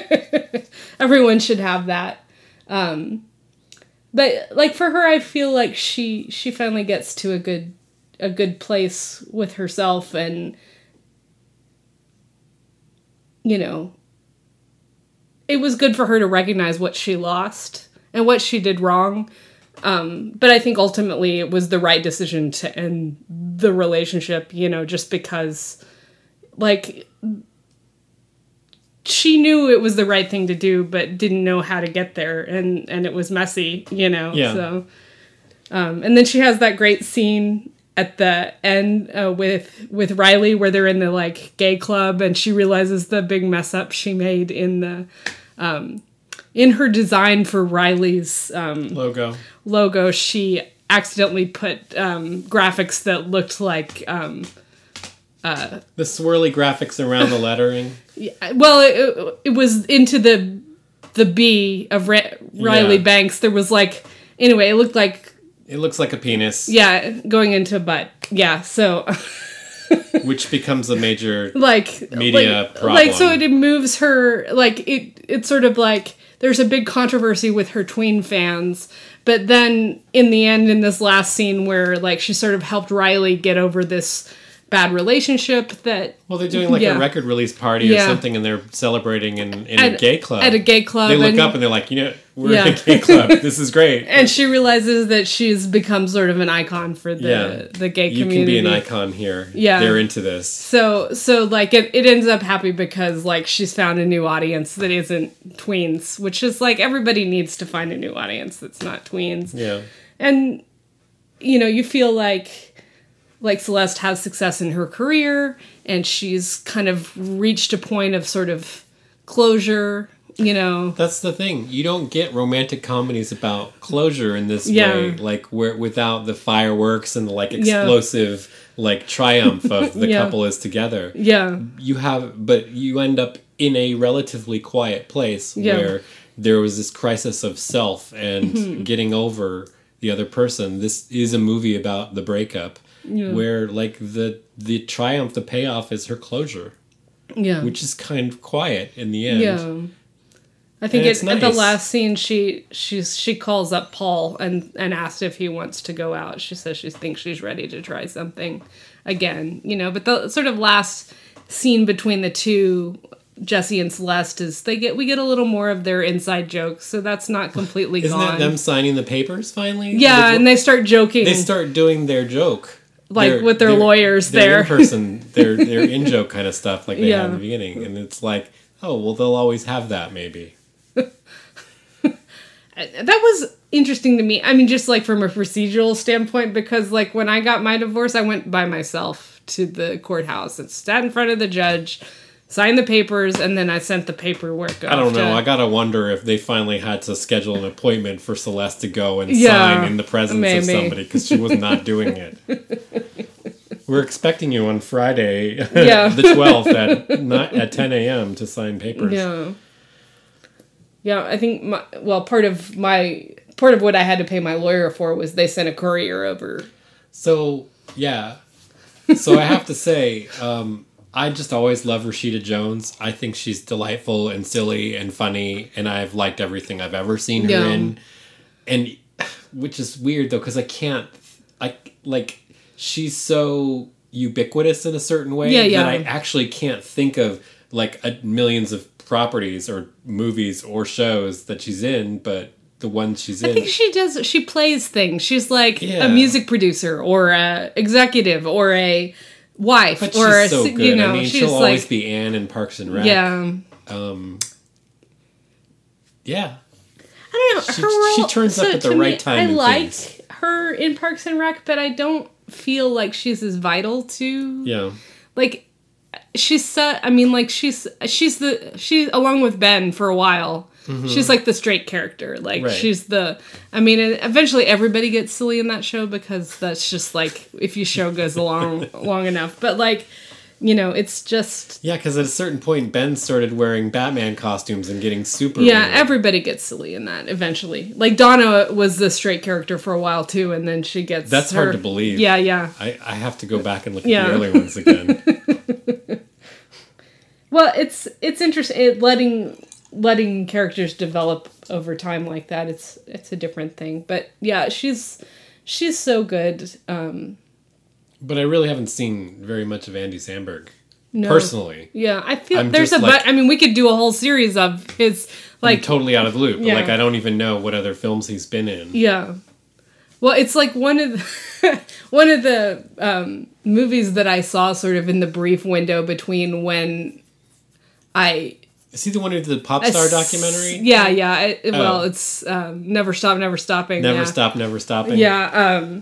everyone should have that. Um but like for her I feel like she she finally gets to a good a good place with herself and you know it was good for her to recognize what she lost and what she did wrong um, but I think ultimately it was the right decision to end the relationship, you know, just because, like, she knew it was the right thing to do, but didn't know how to get there, and and it was messy, you know. Yeah. So, um, and then she has that great scene at the end uh, with with Riley where they're in the like gay club, and she realizes the big mess up she made in the. Um, in her design for Riley's um, Logo. logo, she accidentally put um, graphics that looked like um, The swirly graphics around the lettering. Yeah, well, it, it was into the the B of Ra- Riley Yeah. Banks. There was like anyway, it looked like It looks like a penis, yeah, going into a butt. Yeah, so which becomes a major. like Media like, problem. like so it moves her like it it's sort of like there's a big controversy with her tween fans but then in the end in this last scene where like she sort of helped riley get over this bad relationship that Well, they're doing like Yeah. a record release party Yeah. or something, and they're celebrating in, in At- a gay club. at a gay club They look and- up and they're like, you know, we're Yeah. in a gay club. This is great. and she realizes that she's become sort of an icon for the the gay community. You can be an icon here. Yeah. they're into this. So so like it, it ends up happy because like she's found a new audience that isn't tweens, which is like everybody needs to find a new audience that's not tweens. Yeah, And you know, you feel like like Celeste has success in her career and she's kind of reached a point of sort of closure, you know. that's the thing. You don't get romantic comedies about closure in this Yeah. way, like where without the fireworks and the like explosive like triumph of the Yeah. couple is together. Yeah. you have but you end up in a relatively quiet place Yeah. where there was this crisis of self and Mm-hmm. getting over the other person this is a movie about the breakup where like the the triumph the payoff is her closure Yeah. which is kind of quiet in the end Yeah. I think it, it's at the last scene she she's she calls up Paul and and asks if he wants to go out. She says she thinks she's ready to try something again, you know. But the sort of last scene between the two Jesse and Celeste is they get we get a little more of their inside jokes, so that's not completely isn't gone. that them signing the papers finally yeah, They- and they start joking. they start doing their joke Like with their lawyers there. in person their their in joke kind of stuff like they Yeah. had in the beginning and it's like oh well they'll always have that maybe that was interesting to me. I mean, just like from a procedural standpoint, because like when I got my divorce, I went by myself to the courthouse and sat in front of the judge, signed the papers, and then I sent the paperwork. I don't know. to- I gotta wonder if they finally had to schedule an appointment for Celeste to go and Yeah, sign in the presence maybe. of somebody because she was not doing it. We're expecting you on Friday, Yeah. the twelfth at not at ten a.m. to sign papers. Yeah. Yeah, I think my well, part of my part of what I had to pay my lawyer for was they sent a courier over. So yeah, so I have to say, um, I just always love Rashida Jones. I think she's delightful and silly and funny, and I've liked everything I've ever seen her Yeah. in. And which is weird though, because I can't, I like she's so ubiquitous in a certain way Yeah, yeah. that I actually can't think of like a, millions of properties or movies or shows that she's in, but the ones she's in. I think she does. She plays things. She's like Yeah. a music producer or a executive or a wife but or she's so good. you know. I mean, she's she'll always be Ann in Parks and Rec. yeah. Um, yeah. I don't know. She- her role, she turns up at the right time I like things. her in Parks and Rec, but I don't feel like she's as vital to Yeah. like she's so I mean like she's she's the she along with Ben for a while. She's like the straight character. Like Right. she's the I mean eventually everybody gets silly in that show because that's just like if your show goes along long enough. But like you know, it's just Yeah, because at a certain point, Ben started wearing Batman costumes and getting super. yeah, weird. everybody gets silly in that eventually. Like Donna was the straight character for a while too, and then she gets That's her- hard to believe. Yeah, yeah. I, I have to go back and look Yeah. at the early ones again. Well, it's it's interesting it, letting letting characters develop over time like that. It's it's a different thing, but yeah, she's she's so good. Um, but I really haven't seen very much of Andy Samberg no. personally. Yeah, I feel I'm there's a like- but. I mean, we could do a whole series of his I'm like totally out of the loop. Yeah. Like I don't even know what other films he's been in. Yeah. Well, it's like one of the, one of the um, movies that I saw sort of in the brief window between when I Is he the one who did the pop star documentary? Yeah, yeah. I, Well, Oh. it's um, Never Stop, Never Stopping. Never yeah. stop, never stopping. Yeah, um,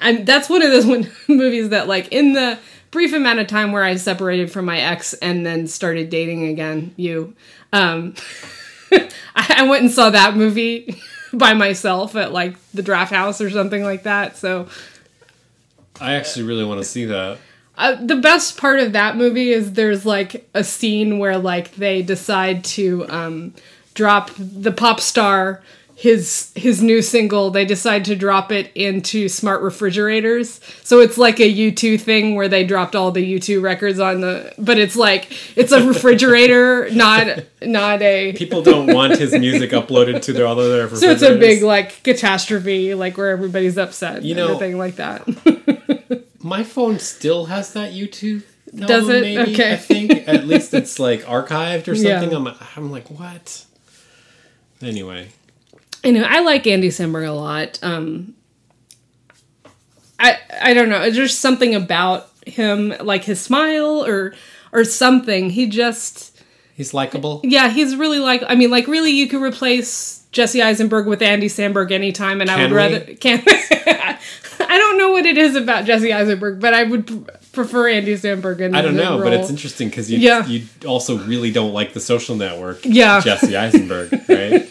and that's one of those one, movies that, like, in the brief amount of time where I separated from my ex and then started dating again, you, um, I, I went and saw that movie by myself at like the Draft House or something like that. So I actually really want to see that. Uh, the best part of that movie is there's like a scene where like they decide to um, drop the pop star his his new single. They decide to drop it into smart refrigerators. So it's like a u2 thing where they dropped all the u2 records on the but it's like it's a refrigerator not not a People don't want his music uploaded to their other their so it's a big like catastrophe like where everybody's upset You know- everything like that My phone still has that U2. Album, Does it? Maybe, Okay. I think at least it's like archived or Yeah. something. I'm I'm like what? Anyway, Anyway, I like Andy Samberg a lot. Um, I I don't know. There's something about him, like his smile or or something. He just he's likable. yeah, he's really like. I mean, like really, you could replace Jesse Eisenberg with Andy Samberg anytime, and I Can would we? rather can. I don't know what it is about Jesse Eisenberg, but I would prefer Andy Samberg. In I don't the know, but it's interesting because you Yeah. you also really don't like the Social Network. Yeah. Jesse Eisenberg, right?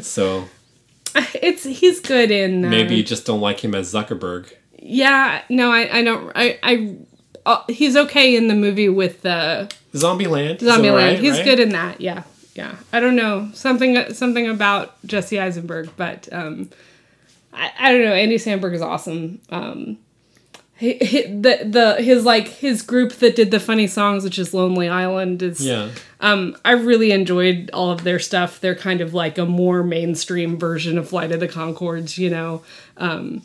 so It's he's good in uh, maybe you just don't like him as Zuckerberg. Yeah, no, I, I don't. I, I, uh, he's okay in the movie with uh, Zombieland. is Zombieland. alright, he's right? good in that. Yeah, yeah. I don't know something something about Jesse Eisenberg, but um, I, I don't know. Andy Samberg is awesome. Um, he, he, the the his like his group that did the funny songs, which is Lonely Island, is Yeah. um, I really enjoyed all of their stuff. They're kind of like a more mainstream version of Flight of the Conchords, you know. Um,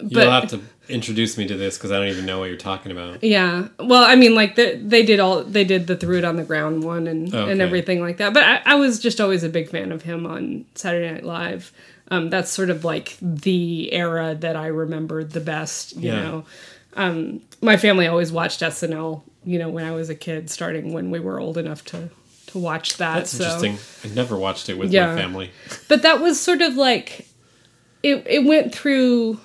You'll have to introduce me to this because I don't even know what you're talking about. Yeah. Well, I mean, like they, they did all they did the threw it on the ground one and Okay. and everything like that. But I, I was just always a big fan of him on Saturday Night Live. Um, that's sort of like the era that I remember the best. You Yeah. know, um, my family always watched SNL. You know, when I was a kid, starting when we were old enough to to watch that. That's so. interesting. I never watched it with Yeah. my family. But that was sort of like it it went through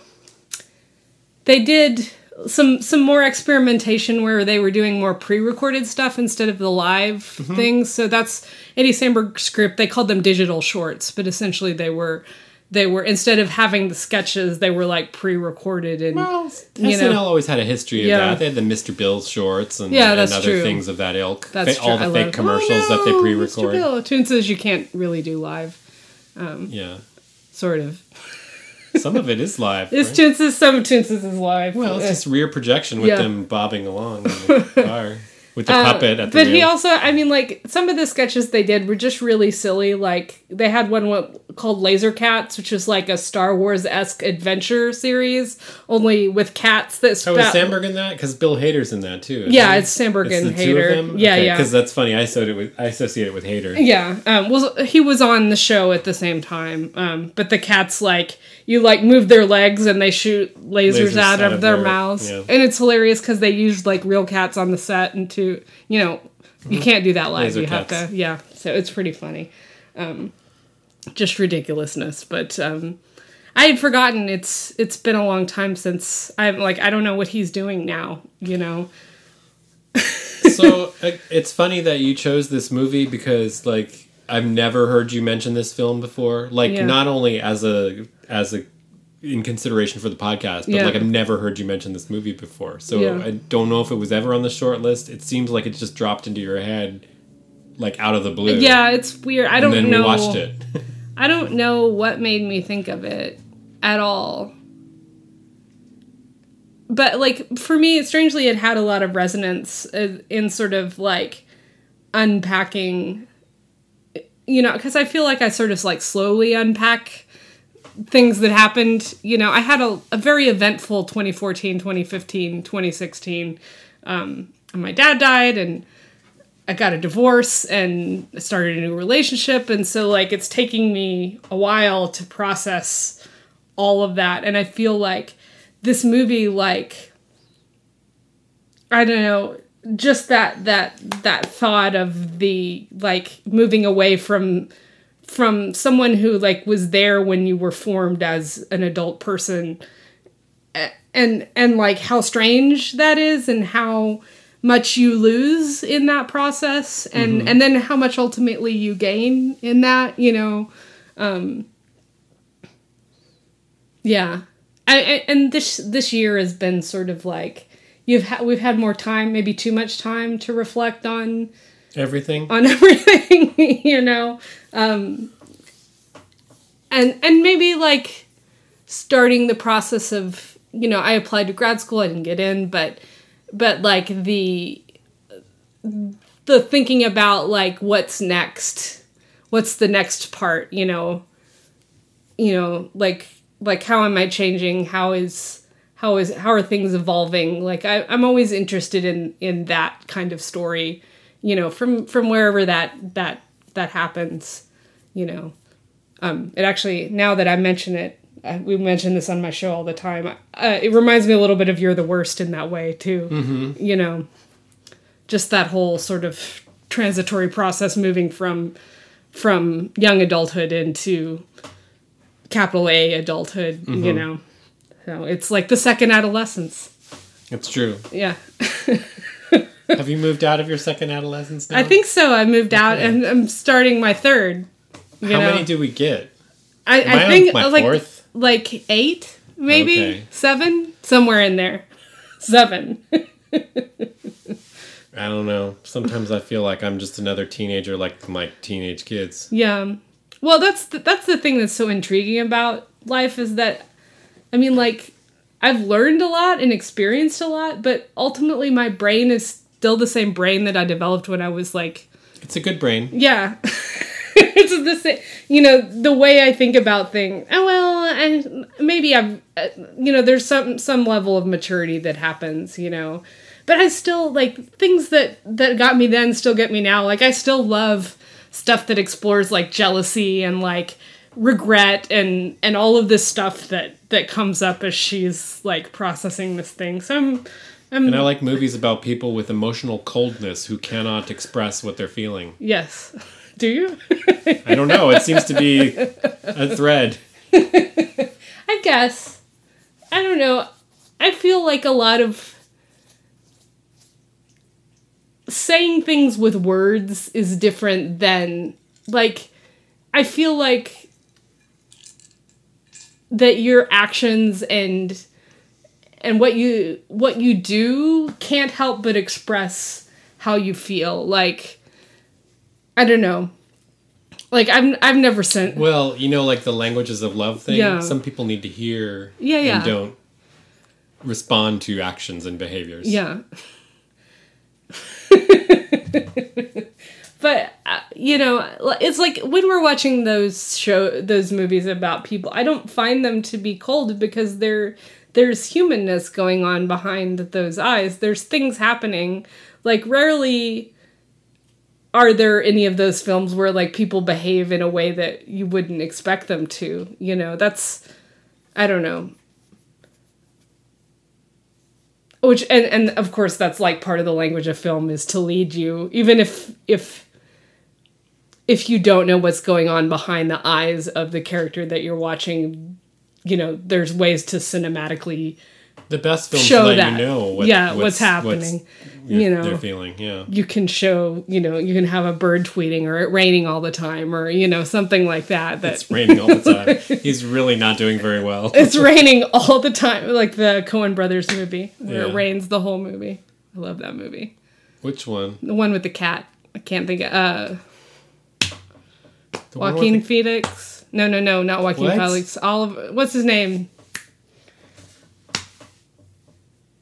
they did some some more experimentation where they were doing more pre-recorded stuff instead of the live mm-hmm. things. So that's Andy Samberg's script. They called them digital shorts, but essentially they were they were instead of having the sketches, they were like pre-recorded and Well, You SNL know. always had a history of Yeah. that. They had the Mr. Bill shorts and, Yeah, and other true. things of that ilk. that's Fa- all true. the I fake commercials Oh, that they oh, pre-record. Mr. Bill. Toonces you can't really do live, um, Yeah, sort of. Some of it is live. It's right? Toonces, some of Toonces is live. Well, it's Uh, just rear projection with Yeah. them bobbing along in the car with the puppet at the but he also i mean like some of the sketches they did were just really silly like they had one what- called laser cats which is like a star wars-esque adventure series only with cats that Oh, is Samberg in that? Because Bill Hader's in that too. Yeah, it's Samberg and the two of Hader. Yeah, yeah. Because that's funny. I associate it with I associate it with Hader. yeah um well he was on the show at the same time um but the cats like you like move their legs and they shoot lasers, Lasers out, out of, their, their- mouths yeah. and it's hilarious because they used like real cats on the set and to you know you can't do that live Mm-hmm. Laser you have to yeah so it's pretty funny um just ridiculousness but um I had forgotten it's it's been a long time since I'm like I don't know what he's doing now, you know. so uh, it's funny that you chose this movie because like I've never heard you mention this film before. Like Yeah. not only as a as a in consideration for the podcast, but Yeah. like I've never heard you mention this movie before. So Yeah. I don't know if it was ever on the short list. It seems like it just dropped into your head like out of the blue. Yeah, it's weird. I don't and then know. we watched it. I don't know what made me think of it at all. But like for me, strangely, it had a lot of resonance uh, in sort of like unpacking. You know, because I feel like I sort of like slowly unpack things that happened. You know, I had a, a very eventful 2014, 2015, 2016. Um, and my dad died, and I got a divorce and started a new relationship. And so, like, it's taking me a while to process all of that. And I feel like this movie, like, I don't know, just that, that, that thought of the, like, moving away from, from someone who, like, was there when you were formed as an adult person and, and, like, how strange that is and how, much you lose in that process and and then how much ultimately you gain in that you know um yeah. I, I, and this this year has been sort of like you've had we've had more time maybe too much time to reflect on Everything. on everything you know? Um and and maybe like starting the process of you know i applied to grad school i didn't get in but but like the the thinking about like what's next what's the next part you know? You know like like how am i changing? How is how is how are things evolving? Like I, i'm always interested in in that kind of story you know from from wherever that that that happens you know? Um it actually now that i mention it we mention this on my show all the time uh, it reminds me a little bit of you're the worst in that way too mm-hmm. you know just that whole sort of transitory process moving from from young adulthood into capital A adulthood, you know. So it's like the second adolescence. It's true. Yeah. Have you moved out of your second adolescence now? I think so. I moved out and I'm starting my third. You How know? many do we get? I, I I think my like fourth? Like eight, maybe Okay. seven, somewhere in there. Seven. I don't know. Sometimes I feel like I'm just another teenager like my teenage kids. Yeah. Well, that's the, that's the thing that's so intriguing about life is that I mean like I've learned a lot and experienced a lot, but ultimately my brain is still the same brain that I developed when I was like It's a good brain. yeah. the same, you know, the way I think about things. Oh well, and maybe I've, uh, you know, there's some some level of maturity that happens, you know, but I still like things that that got me then still get me now. Like I still love stuff that explores like jealousy and like regret and and all of this stuff that that comes up as she's like processing this thing. So I'm I'm And I like movies about people with emotional coldness who cannot express what they're feeling. yes. Do you? I don't know. It seems to be a thread. I guess. I don't know. I feel like a lot of saying things with words is different than like I feel like that your actions and and what you what you do can't help but express how you feel like I don't know. Like I've I've never sent Well, you know, like the languages of love thing. Yeah. Some people need to hear Yeah, yeah. and don't respond to actions and behaviors. Yeah. but uh, you know, it's like when we're watching those show those movies about people, I don't find them to be cold because there there's humanness going on behind those eyes. There's things happening. Like rarely are there any of those films where like people behave in a way that you wouldn't expect them to. You know, that's I don't know. which and and of course that's like part of the language of film is to lead you even if if if you don't know what's going on behind the eyes of the character that you're watching you know, there's ways to cinematically The best films show let that. you know what, yeah, what's, happening. you're- you know, they're feeling. Yeah. you can show, you know, you can have a bird tweeting or it raining all the time or, you know, something like that. That It's raining all the time. He's really not doing very well. it's raining all the time, like the Coen Brothers movie where it rains the whole movie. I love that movie. Which one? The one with the cat. I can't think of uh The Joaquin the- Phoenix. No, no, no, not Joaquin What? Phoenix. Oliver what's his name?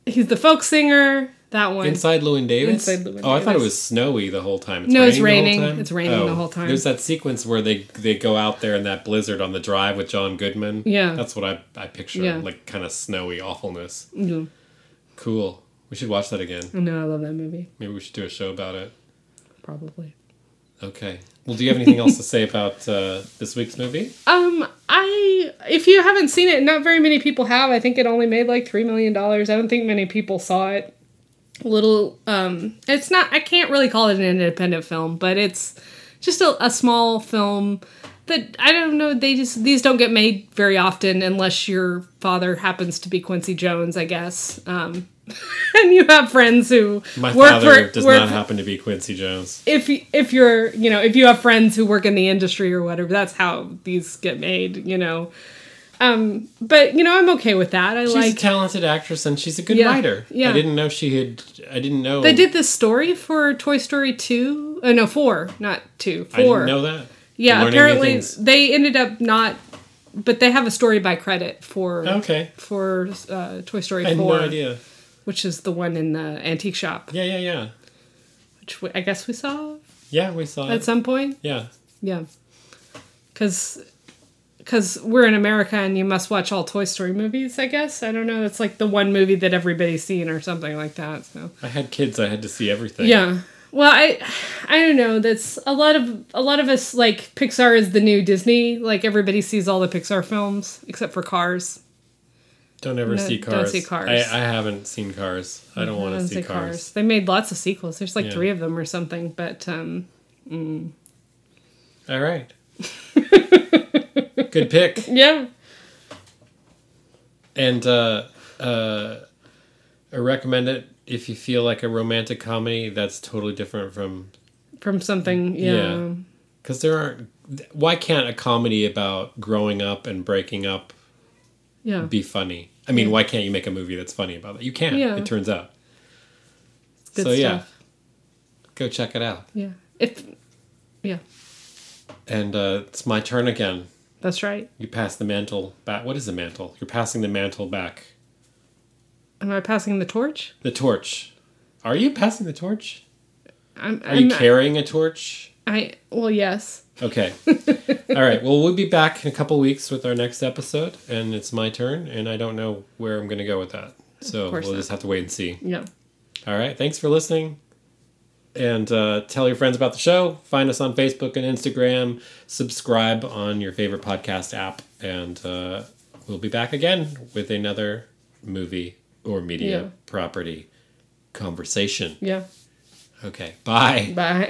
He's the folk singer. That one. Inside Llewyn Davis. Inside Llewyn oh, I thought it was snowy the whole time. It's No, it's the whole raining. time? It's raining the whole time. There's that sequence where they they go out there in that blizzard on the drive with John Goodman. Yeah. that's what I I picture. Yeah. Like kind of snowy awfulness. Mhm. Cool. We should watch that again. No, I love that movie. Maybe we should do a show about it. Probably. Okay. Well, do you have anything else to say about uh, this week's movie? Um, I if you haven't seen it, not very many people have. I think it only made like three million dollars. I don't think many people saw it. Little, um, it's not. I can't really call it an independent film, but it's just a, a small film that I don't know. They just these don't get made very often unless your father happens to be Quincy Jones, I guess. Um, and you have friends who My work father for does work not happen to be Quincy Jones. if if you're you know if you have friends who work in the industry or whatever that's how these get made you know um but you know i'm okay with that i She's a like talented actress and she's a good Yeah, writer. yeah. I didn't know she had. I didn't know. they did this story for toy story 2 uh, no 4 not 2 4 I didn't know that. yeah apparently they ended up not but they have a story by credit for Okay. for uh, toy story I had 4 no idea. Which is the one in the antique shop Yeah, yeah, yeah. which we, i guess we saw Yeah, we saw at it. some point Yeah. Yeah. Cuz cuz we're in America and you must watch all Toy Story movies, I guess. I don't know. It's like the one movie that everybody's seen or something like that. So I had kids. I had to see everything. Yeah. Well, I I don't know. That's a lot of a lot of us like Pixar is the new Disney. Like everybody sees all the Pixar films except for Cars. Don't ever No, see don't Cars. see Cars. I, I haven't seen Cars. I don't want to don't see say cars. They made lots of sequels. There's like Yeah. 3 of them or something, but um All right. Good pick. yeah. And uh, uh, I recommend it if you feel like a romantic comedy that's totally different from From something, yeah. Yeah. because there aren't. Why can't a comedy about growing up and breaking up Yeah. be funny? I mean, why can't you make a movie that's funny about that? You can. Yeah. It turns out. Good so yeah, go check it out. Yeah. If yeah, And uh, it's my turn again. that's right. You pass the mantle back. What is the mantle? You're passing the mantle back. Am I passing the torch? The torch. Are you passing the torch? I'm, Are you I'm carrying a torch? I well, yes. Okay. All right. Well, we'll be back in a couple weeks with our next episode, and it's my turn, and I don't know where I'm going to go with that. So we'll not. just have to wait and see. Yeah. All right. Thanks for listening. And uh, tell your friends about the show. Find us on Facebook and Instagram. Subscribe on your favorite podcast app. And uh, we'll be back again with another movie or media Yeah. property conversation. Yeah. Okay. Bye. Bye.